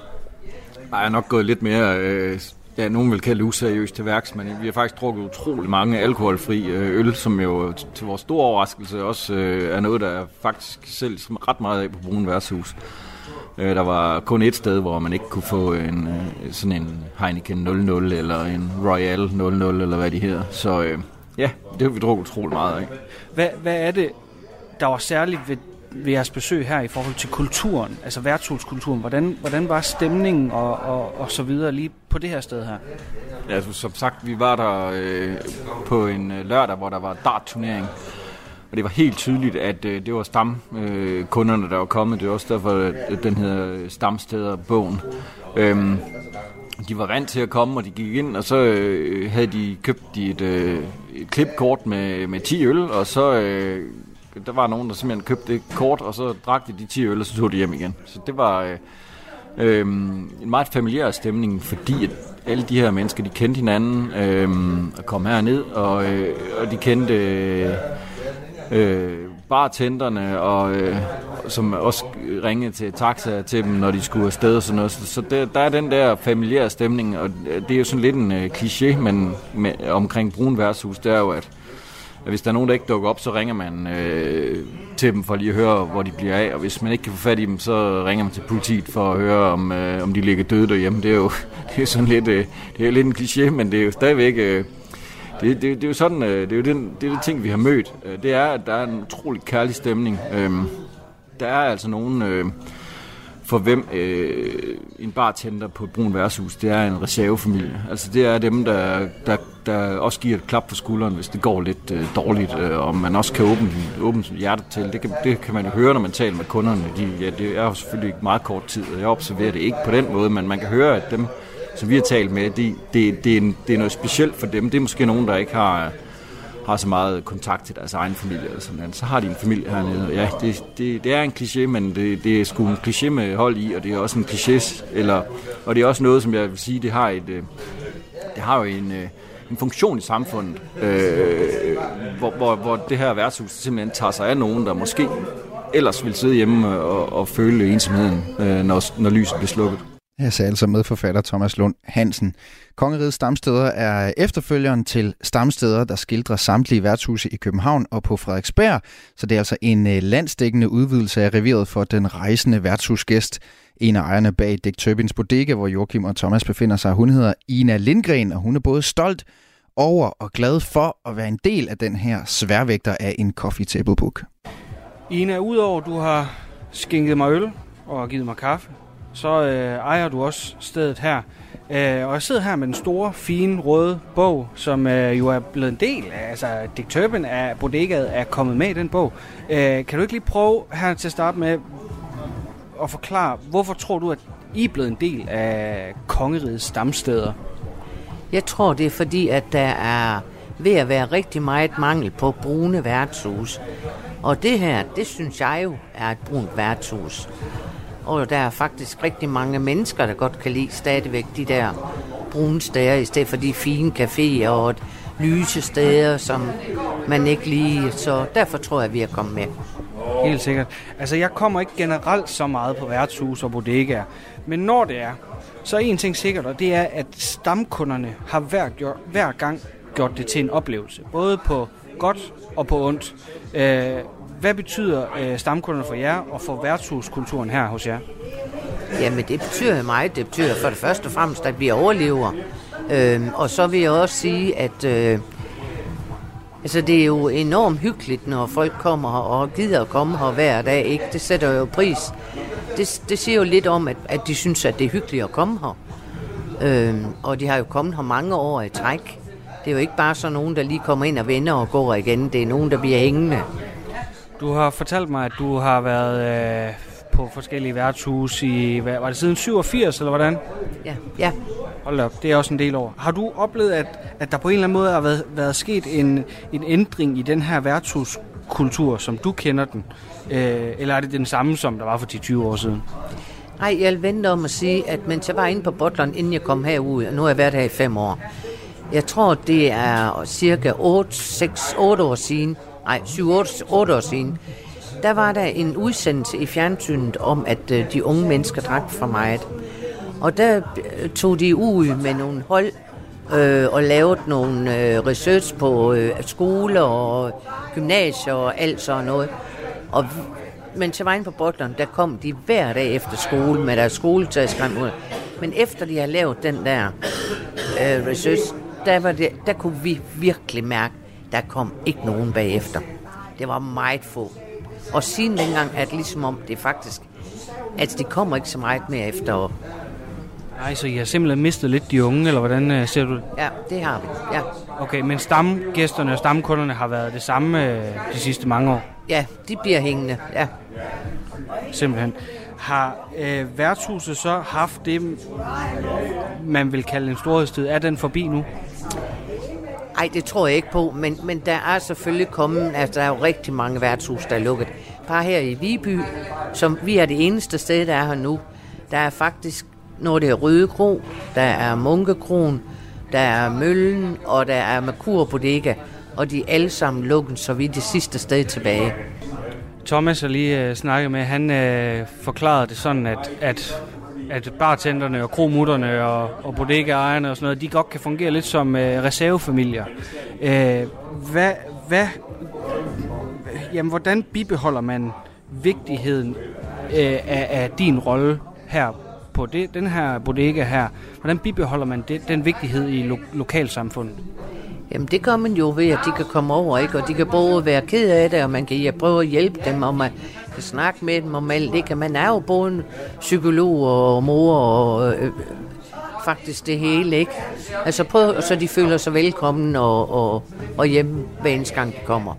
Nej, jeg er nok gået lidt mere, øh, ja, nogen vil kalde det useriøst til værks, men vi har faktisk drukket utrolig mange alkoholfri øh, øl, som jo til vores store overraskelse også øh, er noget, der faktisk selv ret meget af på Brun Værtshus. Øh, der var kun et sted, hvor man ikke kunne få en, øh, sådan en Heineken 00 eller en Royal 00 eller hvad de hedder. Så øh, ja, det har vi drukket utrolig meget af. Hvad, hvad er det, der var særligt ved, ved jeres besøg her i forhold til kulturen, altså værtshuskulturen? Hvordan, hvordan var stemningen og, og, og så videre lige på det her sted her? Ja, altså, som sagt, vi var der øh, på en øh, lørdag, hvor der var dart-turnering. Og det var helt tydeligt, at øh, det var stamkunderne, øh, der var kommet. Det er også derfor, at den hedder Stamsteder-bogen. Øhm, de var vant til at komme, og de gik ind, og så øh, havde de købt de et, øh, et klipkort med, med 10 øl, og så øh, der var nogen, der simpelthen købte det kort, og så drak de de 10 øl, og så tog de hjem igen. Så det var øh, øh, en meget familiær stemning, fordi at alle de her mennesker, de kendte hinanden, øh, og kom herned, og, øh, og de kendte... Øh, øh, bartenderne, og, øh, som også ringede til taxa til dem, når de skulle afsted og sådan noget. Så der, der er den der familiære stemning, og det er jo sådan lidt en øh, kliché men, med, omkring Brun værtshus, det er jo, at, at hvis der er nogen, der ikke dukker op, så ringer man øh, til dem for lige at høre, hvor de bliver af, og hvis man ikke kan få fat i dem, så ringer man til politiet for at høre, om, øh, om de ligger døde derhjemme. Det er jo det er sådan lidt, øh, det er lidt en kliché, men det er jo stadigvæk... Øh, det, det, det er jo sådan, øh, det er jo den, det, er det ting, vi har mødt. Øh, det er, at der er en utrolig kærlig stemning. Øhm, der er altså nogen, øh, for hvem en bartender på et brun værtshus, det er en reservefamilie. Altså det er dem, der, der, der også giver et klap på skulderen, hvis det går lidt dårligt, og man også kan åbne, åbne hjertet til. Det kan, det kan man jo høre, når man taler med kunderne. De, ja, det er jo selvfølgelig meget kort tid, og jeg observerer det ikke på den måde, men man kan høre, at dem, som vi har talt med, det, det, det, er, en, det er noget specielt for dem. Det er måske nogen, der ikke har, har så meget kontakt til deres egen familie. Eller sådan Så har de en familie hernede. Ja, det, det, det er en kliché, men det, det er sgu en kliché med hold i, og det er også en kliché, eller, og det er også noget, som jeg vil sige, det har et, øh, det har jo en, øh, en funktion i samfundet, øh, hvor, hvor, hvor det her værtshus simpelthen tager sig af nogen, der måske ellers vil sidde hjemme og, og føle ensomheden, øh, når, når lyset bliver slukket. Jeg sagde altså medforfatter Thomas Lund Hansen. Kongerigets Stamsteder er efterfølgeren til Stamsteder, der skildrer samtlige værtshuse i København og på Frederiksberg. Så det er altså en øh, landsdækkende udvidelse af reviret for den rejsende værtshusgæst. En af ejerne bag Dick Turbins Bodega, hvor Joachim og Thomas befinder sig, hun hedder Ina Lindgren, og hun er både stolt over og glad for at være en del af den her sværvægter af en coffee table book. Ina, udover du har skænket mig øl og givet mig kaffe, så øh, ejer du også stedet her. Øh, og jeg sidder her med den store, fine, røde bog, som øh, jo er blevet en del af, altså Dick Turpin af bodegaet er kommet med i den bog. Øh, kan du ikke lige prøve her til at starte med at forklare, hvorfor tror du, at I er blevet en del af kongerigets stamsteder? Jeg tror, det er fordi, at der er ved at være rigtig meget mangel på brune værtshus. Og det her, det synes jeg jo er et brunt værtshus. Og der er faktisk rigtig mange mennesker, der godt kan lide stadigvæk de der brune steder, i stedet for de fine caféer og lyse steder, som man ikke lige... Så derfor tror jeg, at vi er kommet med. Helt sikkert. Altså, jeg kommer ikke generelt så meget på værtshus og bodegaer. Men når det er, så er en ting sikkert, og det er, at stamkunderne har hver, gjort, hver gang gjort det til en oplevelse. Både på godt og på ondt. Øh, hvad betyder øh, stamkunderne for jer og for værtshuskulturen her hos jer? Jamen, det betyder meget. Det betyder for det første og fremmest, at vi overlever. Øhm, og så vil jeg også sige, at øh, altså, det er jo enormt hyggeligt, når folk kommer her og gider at komme her hver dag. Ikke? Det sætter jo pris. Det, det siger jo lidt om, at, at de synes, at det er hyggeligt at komme her. Øhm, og de har jo kommet her mange år i træk. Det er jo ikke bare sådan nogen, der lige kommer ind og vender og går igen. Det er nogen, der bliver hængende. Du har fortalt mig, at du har været øh, på forskellige værtshus i, hvad, var det siden 87, eller hvordan? Ja, ja. Hold op, det er også en del år. Har du oplevet, at, at der på en eller anden måde har været, været sket en, en ændring i den her værtshuskultur, som du kender den? Øh, eller er det den samme, som der var for 10-20 år siden? Nej, jeg vil vente om at sige, at mens jeg var inde på Botland, inden jeg kom herud, og nu har jeg været her i fem år, jeg tror, det er cirka 8, 6, 8 år siden, nej, 7, 8, år siden, der var der en udsendelse i fjernsynet om, at øh, de unge mennesker drak for meget. Og der øh, tog de ud med nogle hold øh, og lavede nogle øh, research på øh, skoler og gymnasier og alt sådan noget. Og men til vejen på Botland, der kom de hver dag efter skole med deres skoletaskrim ud. Men efter de har lavet den der øh, research, der, var det, der kunne vi virkelig mærke, der kom ikke nogen bagefter. Det var meget få. Og siden dengang er det ligesom om, det faktisk, at de kommer ikke så meget mere efter. Nej, så I har simpelthen mistet lidt de unge, eller hvordan øh, ser du det? Ja, det har vi, ja. Okay, men stamgæsterne og stamkunderne har været det samme øh, de sidste mange år? Ja, de bliver hængende, ja. Simpelthen. Har øh, værtshuset så haft det, man vil kalde en storhedstid? Er den forbi nu? Ej, det tror jeg ikke på, men, men der er selvfølgelig kommet, altså der er jo rigtig mange værtshus, der er lukket. Bare her i Viby, som vi er det eneste sted, der er her nu, der er faktisk, når det er Røde Kro, der er Munkekron, der er Møllen, og der er Makur Bodega, og de er alle sammen lukket, så vi er det sidste sted tilbage. Thomas jeg lige øh, snakket med, han øh, forklarede det sådan, at, at at bartenderne og kromutterne og, og bodegaejerne og sådan noget, de godt kan fungere lidt som øh, reservefamilier. Øh, hvad, hvad, jamen, hvordan bibeholder man vigtigheden øh, af, af din rolle her på det, den her bodega her? Hvordan bibeholder man det, den vigtighed i lo- lokalsamfundet? Jamen det gør man jo ved, at de kan komme over, ikke? og de kan både være ked af det, og man kan prøve at hjælpe dem, og man kan snakke med dem om alt det. Kan. Man er jo både en psykolog og mor og øh, øh, faktisk det hele, ikke? Altså prøv, så de føler sig velkommen og, og, og hjemme hver eneste gang de kommer.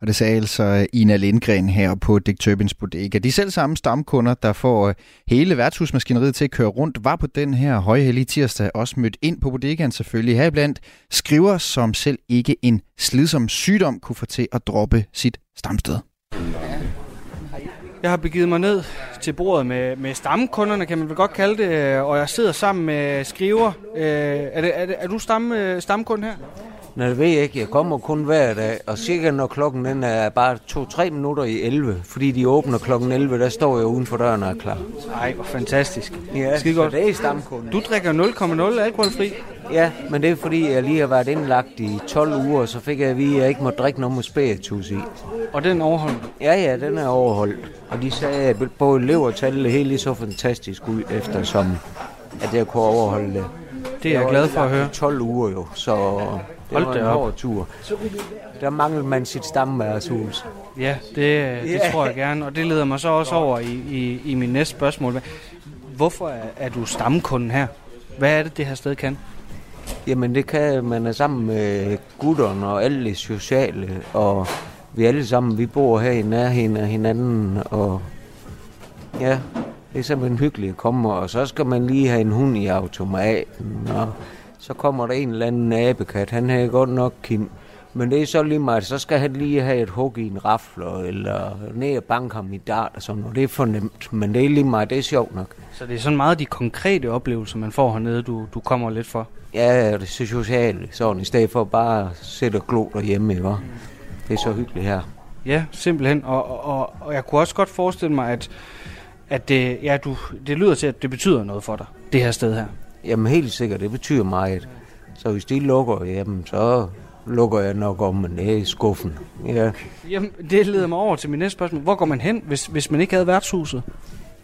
Og det sagde altså øh, Ina Lindgren her på Dick Turbins Bodega. De selv samme stamkunder, der får øh, hele værtshusmaskineriet til at køre rundt, var på den her højhellige tirsdag også mødt ind på bodegaen selvfølgelig. Heriblandt skriver, som selv ikke en slidsom sygdom kunne få til at droppe sit stamsted. Jeg har begivet mig ned til bordet med, med stamkunderne, kan man vel godt kalde det, øh, og jeg sidder sammen med skriver. Øh, er, det, er, det, er du stam, stamkunde her? Nej, det ved jeg ikke. Jeg kommer kun hver dag, og cirka når klokken den er bare 2-3 minutter i 11, fordi de åbner klokken 11, der står jeg uden for døren og er klar. Nej, hvor fantastisk. Ja, Skide godt. det er stamkunde. Du drikker 0,0 alkoholfri? Ja, men det er fordi, jeg lige har været indlagt i 12 uger, så fik jeg at vide, at jeg ikke må drikke noget med spiritus i. Og den overholdt? Ja, ja, den er overholdt. Og de sagde, at både levertallet helt lige så fantastisk ud, eftersom at jeg kunne overholde det. Det er jeg glad for at høre. 12 uger jo, så det Hold var en hård tur. Der manglede man sit stammeværshus. Ja, det, det yeah. tror jeg gerne, og det leder mig så også over i, i, i min næste spørgsmål. Hvorfor er, er du stamkunden her? Hvad er det, det her sted kan? Jamen det kan, man er sammen med gutterne og alle de sociale, og vi alle sammen, vi bor her i nærheden af hinanden, og ja, det er simpelthen hyggeligt at komme, og så skal man lige have en hund i automaten, og så kommer der en eller anden abekat, han havde godt nok, Kim, Men det er så lige meget, så skal han lige have et hug i en rafler, eller ned og banke ham i dart og sådan noget. Det er fornemt, men det er lige meget, det er sjovt nok. Så det er sådan meget de konkrete oplevelser, man får hernede, du, du kommer lidt for? Ja, det er så socialt, sådan, i stedet for bare at sætte og glo derhjemme, ikke? Det er så hyggeligt her. Ja, simpelthen. Og, og, og jeg kunne også godt forestille mig, at, at det, ja, du, det lyder til, at det betyder noget for dig, det her sted her. Jamen helt sikkert, det betyder meget. Så hvis de lukker, jamen så lukker jeg nok om, men det er i skuffen. Ja. Jamen, det leder mig over til min næste spørgsmål. Hvor går man hen, hvis, hvis man ikke havde værtshuset?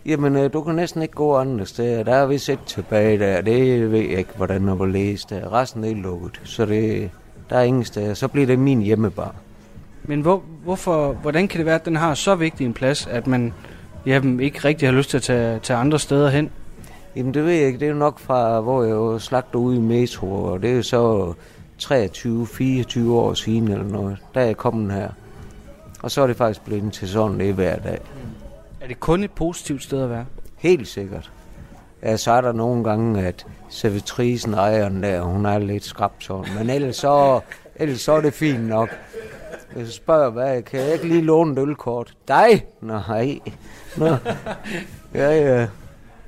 Jamen, øh, du kan næsten ikke gå andre steder. Der er vist et tilbage der. Det ved jeg ikke, hvordan jeg vil læse det. Resten er lukket, så det, der er ingen steder. Så bliver det min hjemmebar. Men hvor, hvorfor, hvordan kan det være, at den har så vigtig en plads, at man jamen, ikke rigtig har lyst til at tage, tage andre steder hen? Jamen det ved jeg ikke. Det er jo nok fra, hvor jeg jo slagter ude i Metro, og det er jo så 23-24 år siden eller noget. Der er jeg kommet her. Og så er det faktisk blevet til sådan det hver dag. Er det kun et positivt sted at være? Helt sikkert. Ja, så er der nogle gange, at servitrisen ejeren der, hun er lidt skrab sådan. Men ellers så, ellers så er det fint nok. Jeg spørger, hvad, kan jeg ikke lige låne et ølkort? Dig? Nej. Nå. Ja, ja.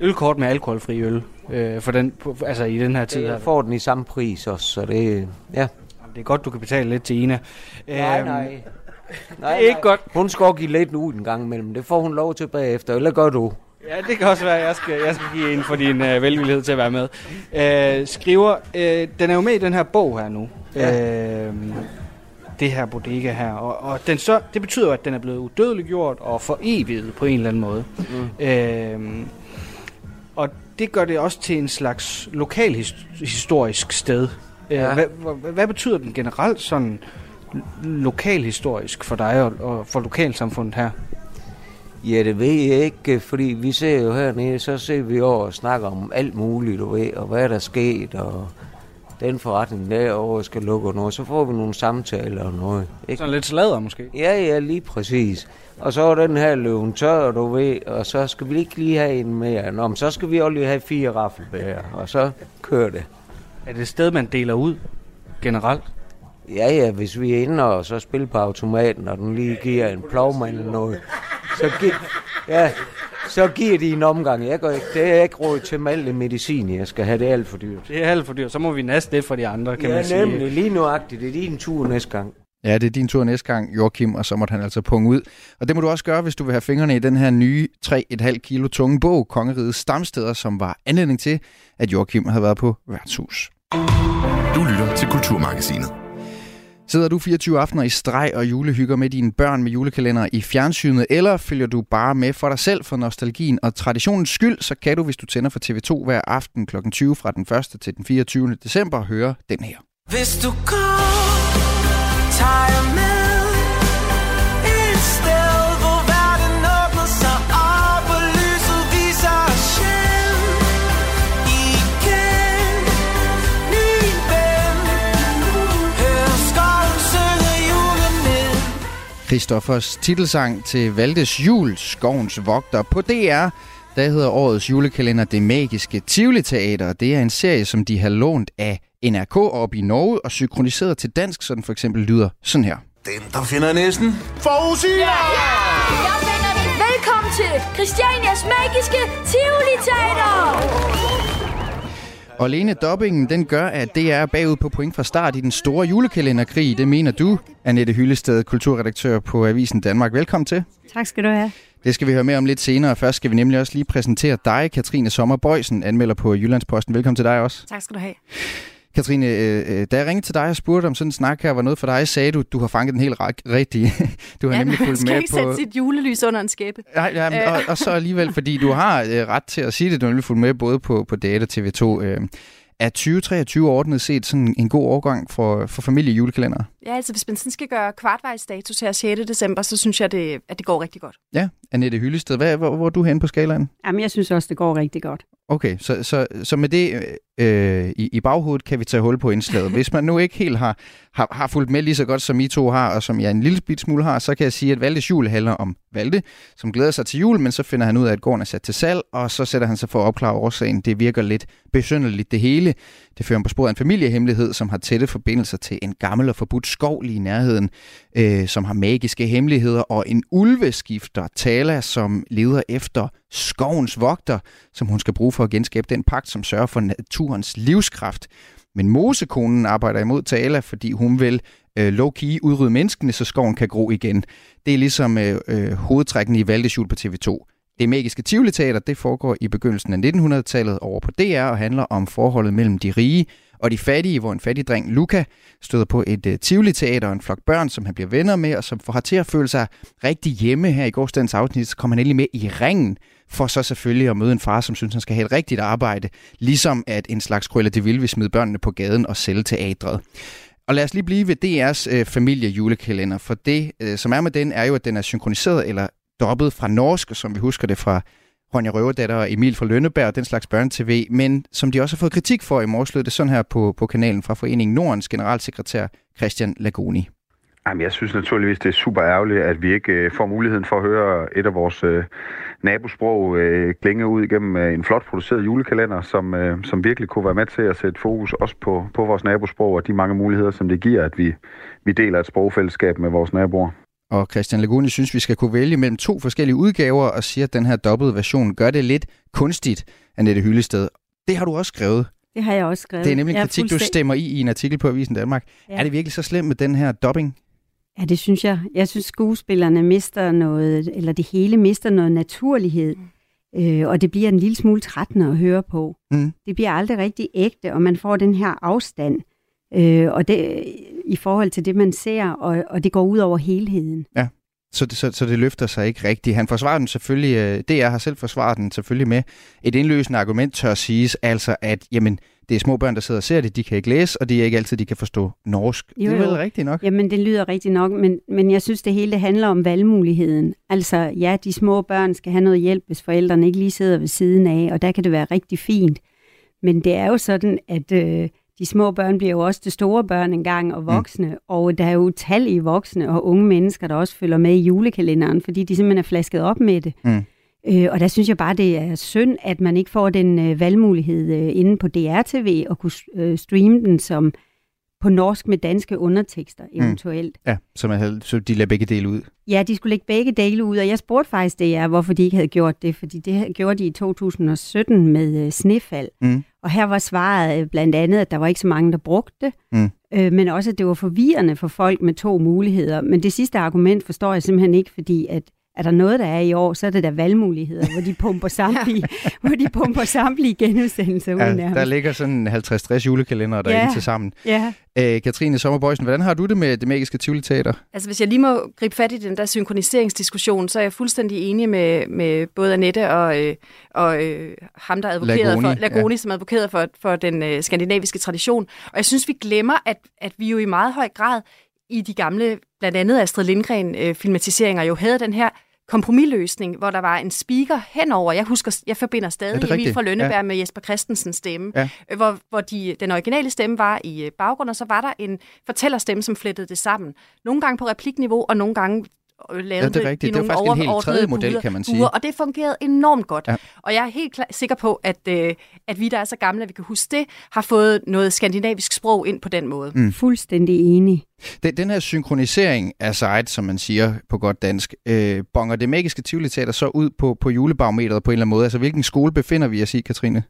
Ølkort med alkoholfri øl, øh, for den, altså i den her tid. Jeg får den i samme pris også, så det, ja. Det er godt, du kan betale lidt til Ina. Nej, Øhm, nej. Det er ikke godt. Hun skal også give lidt ud en gang imellem. Det får hun lov til bagefter, eller gør du? Ja, det kan også være, jeg skal, jeg skal give en for din øh, velvillighed til at være med. Øh, skriver, øh, den er jo med i den her bog her nu. Ja. Øh, det her bodega her. Og, og den så, det betyder at den er blevet udødeliggjort og foreviget på en eller anden måde. Mm. Øh, det gør det også til en slags lokalhistorisk sted. Øh, Ja. hvad, hvad, hvad betyder den generelt sådan lokalhistorisk for dig og, og for lokalsamfundet her? Ja, det ved jeg ikke, fordi vi ser jo hernede, så ser vi over og snakker om alt muligt, du ved, og hvad der er sket, og den forretning derovre skal lukke og noget. Så får vi nogle samtaler og noget. Ikke? Sådan lidt sladder måske? Ja, ja, lige præcis. Og så er den her løven tør, du ved, og så skal vi ikke lige have en mere. Nå, men så skal vi også lige have fire raffelbærer, og så kører det. Er det et sted, man deler ud generelt? Ja, ja, hvis vi er inde og så spiller på automaten, og den lige giver en plovmand eller noget, så, gi- ja, så giver de en omgang. Jeg går ikke, det er ikke råd til med alt det medicin, jeg skal have. Det er alt for dyrt. Det er alt for dyrt. Så må vi næste lidt for de andre, kan ja, man sige. nemlig. Lige nuagtigt. Det er din tur næste gang. Ja, det er din tur næste gang, Joachim, og så måtte han altså punge ud. Og det må du også gøre, hvis du vil have fingrene i den her nye 3,5 kilo tunge bog, Kongerigets Stamsteder, som var anledning til, at Joachim havde været på værtshus. Du lytter til Kulturmagasinet. Sidder du 24 aftener i streg og julehygger med dine børn med julekalender i fjernsynet, eller følger du bare med for dig selv for nostalgien og traditionens skyld, så kan du, hvis du tænder for TV2 hver aften kl. 20 fra den 1. til den 24. december, høre den her. Hvis du går, tager jeg med Christoffers titelsang til Valdes Jul, Skovens Vogter på DR. Der hedder årets julekalender Det Magiske Tivoli Teater. Det er en serie, som de har lånt af NRK op i Norge og synkroniseret til dansk, så den for eksempel lyder sådan her. Den, der finder næsten forudsiger! Jeg finder det. Velkommen til Christianias Magiske Tivoli Teater. Og alene dubbingen, den gør, at det er bagud på point fra start i den store julekalenderkrig. Det mener du, Annette Hyllested, kulturredaktør på Avisen Danmark. Velkommen til. Tak skal du have. Det skal vi høre mere om lidt senere. Først skal vi nemlig også lige præsentere dig, Katrine Sommer Bøjsen, anmelder på Jyllandsposten. Velkommen til dig også. Tak skal du have. Katrine, øh, øh, da jeg ringede til dig og spurgte om sådan en snak her var noget for dig, sagde du, du har fanget den helt rigtige. Du har ja, nemlig fulgt skal med ikke på... sætte sit julelys under en skæbe. Nej, ja, Øh. og, og så alligevel, fordi du har øh, ret til at sige det, du har nemlig fulgt med både på, på Data TV2. Øh, er 2023 ordnet set sådan en god overgang for, for familiejulekalender? Ja, altså hvis man sådan skal gøre kvartvejsstatus her 6. december, så synes jeg, det, at det går rigtig godt. Ja, Annette Hyllested, hvad, hvor, hvor er du henne på skalaen? Jamen, jeg synes også, det går rigtig godt. Okay, så, så, så med det øh, i, i baghovedet kan vi tage hul på indslaget. Hvis man nu ikke helt har, har, har fulgt med lige så godt, som I to har, og som jeg en lille bit smule har, så kan jeg sige, at Valdes jul handler om Valde, som glæder sig til jul, men så finder han ud af, at gården er sat til salg, og så sætter han sig for at opklare årsagen. Det virker lidt besynderligt det hele. Det fører ham på sporet af en familiehemmelighed, som har tætte forbindelser til en gammel og forbudt skov lige i nærheden, øh, som har magiske hemmeligheder, og en ulveskifter, Tala, som leder efter skovens vogter, som hun skal bruge for at genskabe den pagt, som sørger for naturens livskraft. Men Mosekonen arbejder imod Tala, fordi hun vil øh, low-key udrydde menneskene, så skoven kan gro igen. Det er ligesom øh, øh, hovedtrækken i Valdesjul på TV2. Det magiske Tivoli Teater, det foregår i begyndelsen af 1900-tallet over på DR og handler om forholdet mellem de rige og de fattige, hvor en fattig dreng, Luca, støder på et øh, uh, Tivoli Teater og en flok børn, som han bliver venner med, og som får ham til at føle sig rigtig hjemme her i gårsdagens afsnit, så kommer han endelig med i ringen, for så selvfølgelig at møde en far, som synes, han skal have et rigtigt arbejde, ligesom at en slags krølle det vil vil smide børnene på gaden og sælge teatret. Og lad os lige blive ved DR's øh, familie julekalender, for det, øh, som er med den, er jo, at den er synkroniseret eller dobbet fra norsk, som vi husker det fra Ronja Røverdatter og Emil fra Lønneberg og den slags børnetv, men som de også har fået kritik for i morges, lød det sådan her på, på kanalen fra Foreningen Nordens generalsekretær Christian Lagoni. Jamen, jeg synes naturligvis, det er super ærgerligt, at vi ikke øh, får muligheden for at høre et af vores øh, nabosprog øh, klinge ud igennem øh, en flot produceret julekalender, som, øh, som virkelig kunne være med til at sætte fokus også på, på vores nabosprog og de mange muligheder, som det giver, at vi, vi deler et sprogfællesskab med vores naboer. Og Christian Laguni synes, vi skal kunne vælge mellem to forskellige udgaver og siger, at den her dobbelt version gør det lidt kunstigt, Annette Hyllested. Det har du også skrevet. Det har jeg også skrevet. Det er nemlig en kritik, du stemmer i i en artikel på Avisen Danmark. Ja. Er det virkelig så slemt med den her dobbing? Ja, det synes jeg. Jeg synes, skuespillerne mister noget, eller det hele mister noget naturlighed. Øh, og det bliver en lille smule trættende at høre på. Mm. Det bliver aldrig rigtig ægte, og man får den her afstand. Øh, og det, i forhold til det, man ser, og, og det går ud over helheden. Ja, så det, så, så det løfter sig ikke rigtigt. Han forsvarer den selvfølgelig, øh, DR har selv forsvaret den selvfølgelig med et indløsende argument, tør siges, altså at jamen, det er små børn, der sidder og ser det, de kan ikke læse, og det er ikke altid, de kan forstå norsk. Jo, det er jo. vel rigtigt nok? Jamen, det lyder rigtigt nok, men, men jeg synes, det hele det handler om valgmuligheden. Altså, ja, de små børn skal have noget hjælp, hvis forældrene ikke lige sidder ved siden af, og der kan det være rigtig fint. Men det er jo sådan, at øh, de små børn bliver jo også til store børn engang, og voksne, mm. og der er jo utallige voksne og unge mennesker, der også følger med i julekalenderen, fordi de simpelthen er flasket op med det. Mm. Øh, og der synes jeg bare, det er synd, at man ikke får den øh, valgmulighed øh, inde på DRTV og kunne øh, streame den som på norsk med danske undertekster eventuelt. Ja, så, man havde, så de lader begge dele ud. Ja, de skulle lægge begge dele ud, og jeg spurgte faktisk det er, hvorfor de ikke havde gjort det, fordi det gjorde de i 2017 med øh, snefald. Mm. Og her var svaret øh, blandt andet, at der var ikke så mange, der brugte det, Mm. øh, men også, at det var forvirrende for folk med to muligheder. Men det sidste argument forstår jeg simpelthen ikke, fordi at er der noget, der er i år, så er det der valgmuligheder, hvor de pumper samtlige, hvor de pumper samtlige genudsendelser ud Ja, nærmest. der ligger sådan 50-60 julekalender derinde Ja. til sammen. Ja. Øh, Katrine Sommerbøjsen, hvordan har du det med det magiske Tivoli Teater? Altså, hvis jeg lige må gribe fat i den der synkroniseringsdiskussion, så er jeg fuldstændig enig med, med både Annette og, øh, og øh, ham, der advokerede Lagoni, for, Lagoni ja. som advokerede for, for den øh, skandinaviske tradition. Og jeg synes, vi glemmer, at, at vi jo i meget høj grad i de gamle, blandt andet Astrid Lindgren-filmatiseringer, jo havde den her kompromisløsning, hvor der var en speaker henover. Jeg husker, jeg forbinder Er stadig Emil rigtigt? fra Lønneberg Ja. med Jesper Christensens stemme, Ja. hvor, hvor de, den originale stemme var i øh, baggrunden, og så var der en fortællerstemme, som flettede det sammen. Nogle gange på replikniveau, og nogle gange lavede Ja, det er rigtigt. Det er nogle faktisk en helt tredje model, buder- kan man sige. buer, og det fungerede enormt godt. Ja. Og jeg er helt klar, sikker på, at, øh, at vi, der er så gamle, at vi kan huske det, har fået noget skandinavisk sprog ind på den måde. Mm. Fuldstændig enig. Den, den her synkronisering af site, som man siger på godt dansk, øh, bonger det magiske Tivoli Teater så ud på, på julebarometeret på en eller anden måde? Altså, hvilken skole befinder vi os i, Katrine?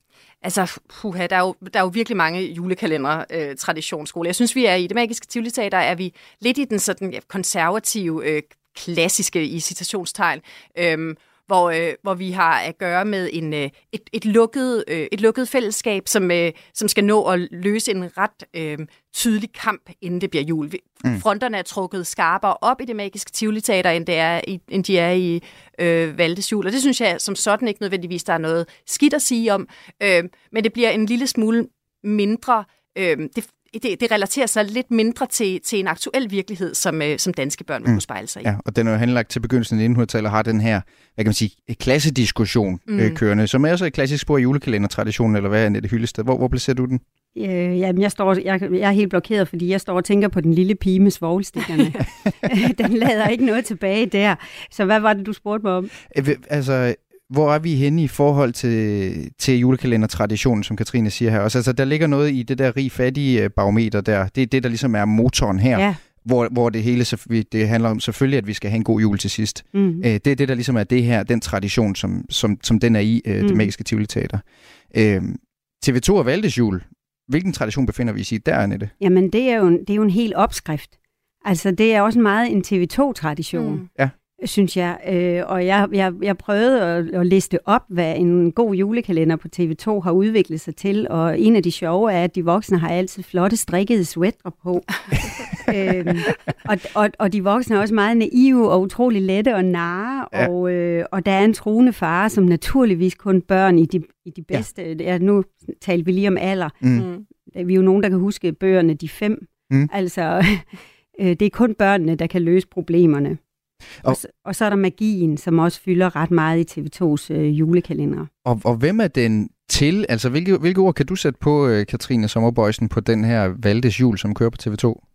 Altså, puha, der er jo, der er jo virkelig mange julekalender øh, traditionsskole. Jeg synes, vi er i det magiske Tivoli Teater, er vi lidt i den sådan ja, konservative, øh, klassiske i citationstegn, øh, hvor, øh, hvor vi har at gøre med en, øh, et, et, lukket, øh, et lukket fællesskab, som, øh, som skal nå at løse en ret øh, tydelig kamp, inden det bliver jul. Mm. Fronterne er trukket skarpere op i det magiske Tivoli Teater, end, det er i, end de er i øh, Valdes jul. Og det synes jeg som sådan ikke nødvendigvis, der er noget skidt at sige om. Øh, men det bliver en lille smule mindre... Øh, det, det, det relaterer sig lidt mindre til, til en aktuel virkelighed, som, øh, som danske børn vil kunne spejle sig i. Ja, og den er jo henlagt til begyndelsen af 1900-tallet og har den her, hvad kan man sige, klassediskussion mm. Mm. øh, kørende, som er også et klassisk spor i julekalendertraditionen, eller hvad er det Hyllested? Hvor, hvor placerer du den? Øh, jamen, jeg, står, jeg, jeg er helt blokeret, fordi jeg står og tænker på den lille pige med svoglstikkerne. den lader ikke noget tilbage der. Så hvad var det, du spurgte mig om? Øh, Altså, hvor er vi henne i forhold til, til julekalendertraditionen, som Katrine siger her? Også, altså, der ligger noget i det der rig-fattige øh, barometer der. Det er det, der ligesom er motoren her. Ja. hvor, hvor det hele det handler om selvfølgelig, at vi skal have en god jul til sidst. Mm. Øh, det er det, der ligesom er det her, den tradition, som, som, som den er i, øh, det Mm. magiske Tivoli Teater. Øh, TV2 og Valdes jul, hvilken tradition befinder vi os i der, Annette? Jamen, det er, jo en, det er jo en hel opskrift. Altså, det er også meget en TV2-tradition, mm. Ja. Synes jeg. Øh, og jeg, jeg, jeg prøvede at, at liste op, hvad en god julekalender på TV2 har udviklet sig til. Og en af de sjove er, at de voksne har altid flotte strikkede sweatre på. øhm, og, og, og de voksne er også meget naive og utrolig lette og narre. Ja. Ja. Og, øh, og der er en truende far, som naturligvis kun børn i de, i de bedste... Ja. Ja, nu talte vi lige om alder. Mm. Vi er jo nogen, der kan huske bøgerne De Fem. Mm. Altså, øh, det er kun børnene, der kan løse problemerne. Og, Og- og, så, og så er der magien, som også fylder ret meget i TV2's øh, julekalender. Og, og hvem er den til? Altså, hvilke, hvilke ord kan du sætte på, øh, Katrine Sommerbøjsen, på den her Valdes jul, som kører på TV2?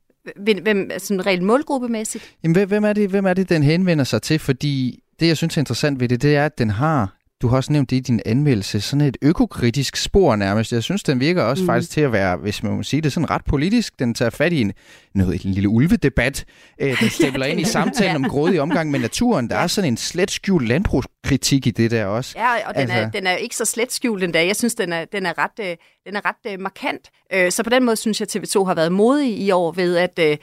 Hvem, hvem sådan rent målgruppemæssigt? Jamen, hvem- hvem er, det, hvem er det, den henvender sig til? Fordi det, jeg synes er interessant ved det, det er, at den har, du har også nævnt det i din anmeldelse, sådan et økokritisk spor nærmest. Jeg synes, den virker også mm. Faktisk til at være, hvis man må sige det, sådan ret politisk. Den tager fat i en, noget, en lille ulvedebat. Øh, den stemmer ind i samtalen om grådig omgang med naturen. Der er sådan en slet skjult landbrugskritik i det der også. Ja, og den, altså... er, den er ikke så slet skjult endda. Jeg synes, den er, den er ret, øh, den er ret øh, markant. Øh, så på den måde synes jeg, at TV2 har været modig i år ved at, øh,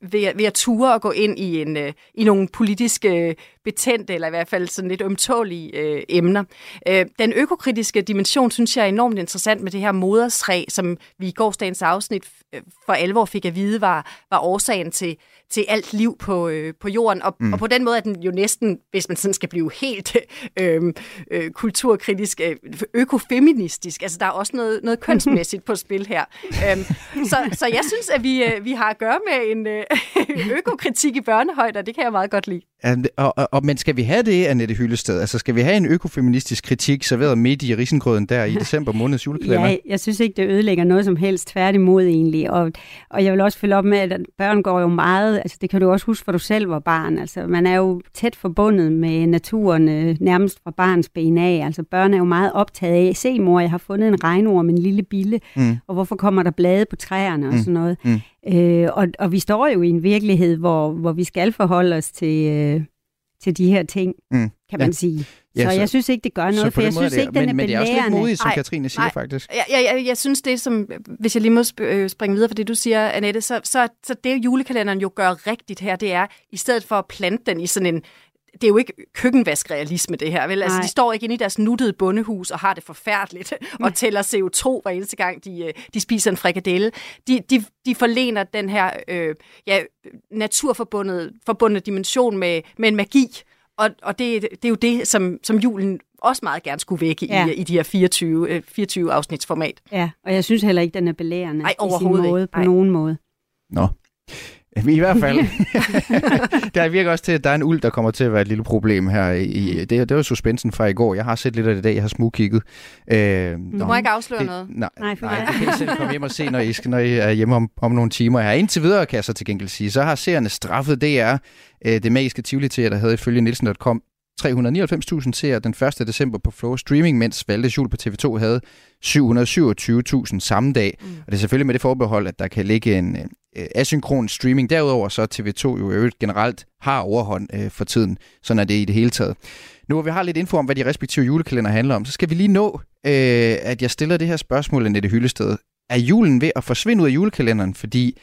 ved, at- ved at ture og gå ind i, en, øh, i nogle politiske øh, betændte, eller i hvert fald sådan lidt ømtålige øh, emner. Øh, den økokritiske dimension, synes jeg er enormt interessant med det her modersræ, som vi i gårsdagens afsnit øh, for alvor fik at vide, var, var årsagen til, til alt liv på, øh, på jorden. Og, Mm. og på den måde er den jo næsten, hvis man sådan skal blive helt øh, øh, kulturkritisk, øh, økofeministisk. Altså, der er også noget, noget kønsmæssigt på spil her. Øhm, så, så jeg synes, at vi, øh, vi har at gøre med en øh, økokritik i børnehøjde, og det kan jeg meget godt lide. Og, og, og, men skal vi have det, Annette Hyllested? Altså, skal vi have en økofeministisk kritik serveret midt i risengrøden der i december måneds julekalender? Ja, jeg synes ikke, det ødelægger noget som helst. Tværtimod egentlig. Og, og jeg vil også følge op med, at børn går jo meget, altså det kan du også huske, for du selv var barn. Altså man er jo tæt forbundet med naturen, øh, nærmest fra barns ben af. Altså børn er jo meget optaget af, se mor, jeg har fundet en regnorm, en lille bille, Mm. og hvorfor kommer der blade på træerne og Mm. sådan noget. Mm. Øh, og, og vi står jo i en virkelighed, hvor, hvor vi skal forholde os til, øh, til de her ting, Mm. kan man Ja. sige. Ja, så, så- jeg synes ikke, det gør noget, for jeg synes det- ikke, den men- er men det er også lidt belærende. modigt, som Ej, Katrine siger nej. faktisk. Jeg, jeg, jeg, jeg synes det, som, hvis jeg lige må øh, springe videre for det, du siger, Annette, så, så, så det julekalenderen jo gør rigtigt her, det er, i stedet for at plante den i sådan en det er jo ikke køkkenvaskrealisme, det her, vel? Altså, de står ikke inde i deres nuttede bondehus og har det forfærdeligt og tæller CO2 hver eneste gang, de, øh, de spiser en frikadelle. De, de, de forlener den her øh, ja, naturforbundet forbundne dimension med, med en magi, og, og det, det er jo det, som, som julen også meget gerne skulle vække Ja. i, i de her 24, øh, 24 afsnitsformat. Ja, og jeg synes heller ikke, den er belærende Nej, i sin overhovedet måde, ikke. på Nej. nogen måde. Nå. I hvert fald. der virker også til, at der er en uld, der kommer til at være et lille problem her. I, det, det var suspensen fra i går. Jeg har set lidt af det i dag. Jeg har smugkigget. Øh, Du må ikke afsløre noget. Nej, nej, for nej, det kan I selv komme hjem og se, når I, skal, når I er hjemme om, om nogle timer. Her indtil videre, kan jeg så til gengæld sige, så har seerne straffet DR. Øh, det magiske Tivoli der havde ifølge Nielsen.com 399.000 seere den 1. december på Flow Streaming, mens Valdes Jul på TV2 havde 727.000 samme dag. Mm. Og det er selvfølgelig med det forbehold, at der kan ligge en øh, asynkron streaming. Derudover så TV2 jo øvrigt generelt har overhånd øh, for tiden. Sådan er det i det hele taget. Nu hvor vi har lidt info om, hvad de respektive julekalender handler om, så skal vi lige nå, øh, at jeg stiller det her spørgsmål, Annette Hyllested. Er julen ved at forsvinde ud af julekalenderen? Fordi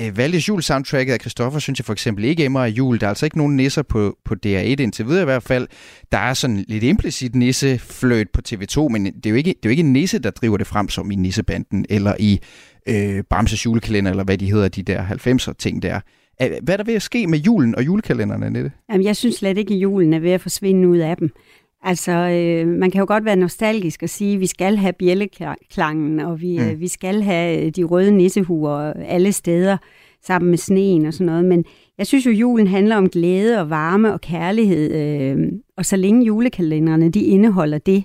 øh, jul-soundtracket af Christoffer synes jeg for eksempel ikke emmer af jul. Der er altså ikke nogen nisser på, på DR1 indtil videre i hvert fald. Der er sådan lidt implicit nissefløjt på TV2, men det er jo ikke, det er jo ikke en nisse, der driver det frem som i Nissebanden eller i øh, Bamses julekalender, eller hvad de hedder, de der 90'er ting der. Hvad er der ved at ske med julen og julekalenderne, Nette? Jamen, jeg synes slet ikke, at julen er ved at forsvinde ud af dem. Altså, øh, man kan jo godt være nostalgisk og sige, at vi skal have bjælleklangen, og vi, Mm. mm. øh, vi skal have øh, de røde nissehuer alle steder sammen med sneen og sådan noget. Men jeg synes jo, julen handler om glæde og varme og kærlighed. Øh, og så længe julekalenderne de indeholder det,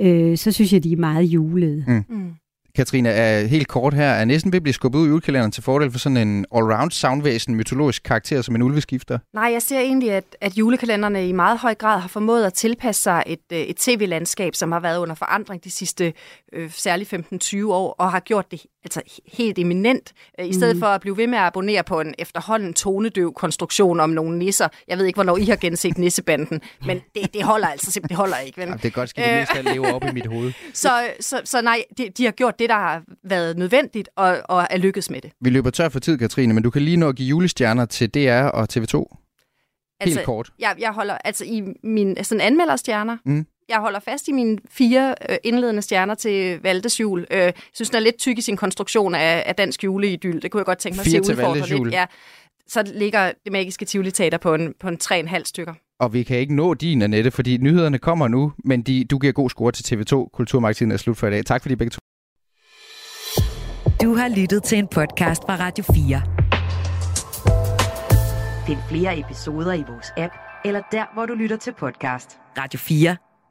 øh, så synes jeg, de er meget julede. Mm. Mm. Katrine, er helt kort her, er næsten ved at blive skubbet ud i julekalenderen til fordel for sådan en allround soundvæsen, mytologisk karakter som en ulveskifter? Nej, jeg ser egentlig, at, at julekalenderne i meget høj grad har formået at tilpasse sig et, øh, et tv-landskab, som har været under forandring de sidste øh, særligt 15-20 år, og har gjort det altså helt eminent, øh, i stedet mm. for at blive ved med at abonnere på en efterhånden tonedøv konstruktion om nogle nisser. Jeg ved ikke, hvornår I har genset nissebanden, men det, det holder altså simpelthen det holder ikke. Vel? Jamen, det er godt, skal det mest af alt leve op i mit hoved. så, så, så nej, de, de har gjort det, der har været nødvendigt, og, og er lykkedes med det. Vi løber tør for tid, Katrine, men du kan lige nå at give julestjerner til DR og TV2. Helt kort. Jeg, jeg holder altså i min sådan anmelderstjerner. Mm. Jeg holder fast i mine fire øh, indledende stjerner til Valdes jul. Øh, jeg synes, den er lidt tyk i sin konstruktion af, af dansk juleidyl. Det kunne jeg godt tænke mig Fire at se til udfordre Valdes jul. lidt. Ja. Så ligger det magiske Tivoli Teater på en, på en 3,5 stykker. Og vi kan ikke nå din, Annette, fordi nyhederne kommer nu, men de, du giver god score til TV2. Kulturmagasinet er slut for i dag. Tak fordi begge to. Du har lyttet til en podcast fra Radio 4. Find flere episoder i vores app, eller der, hvor du lytter til podcast. Radio 4.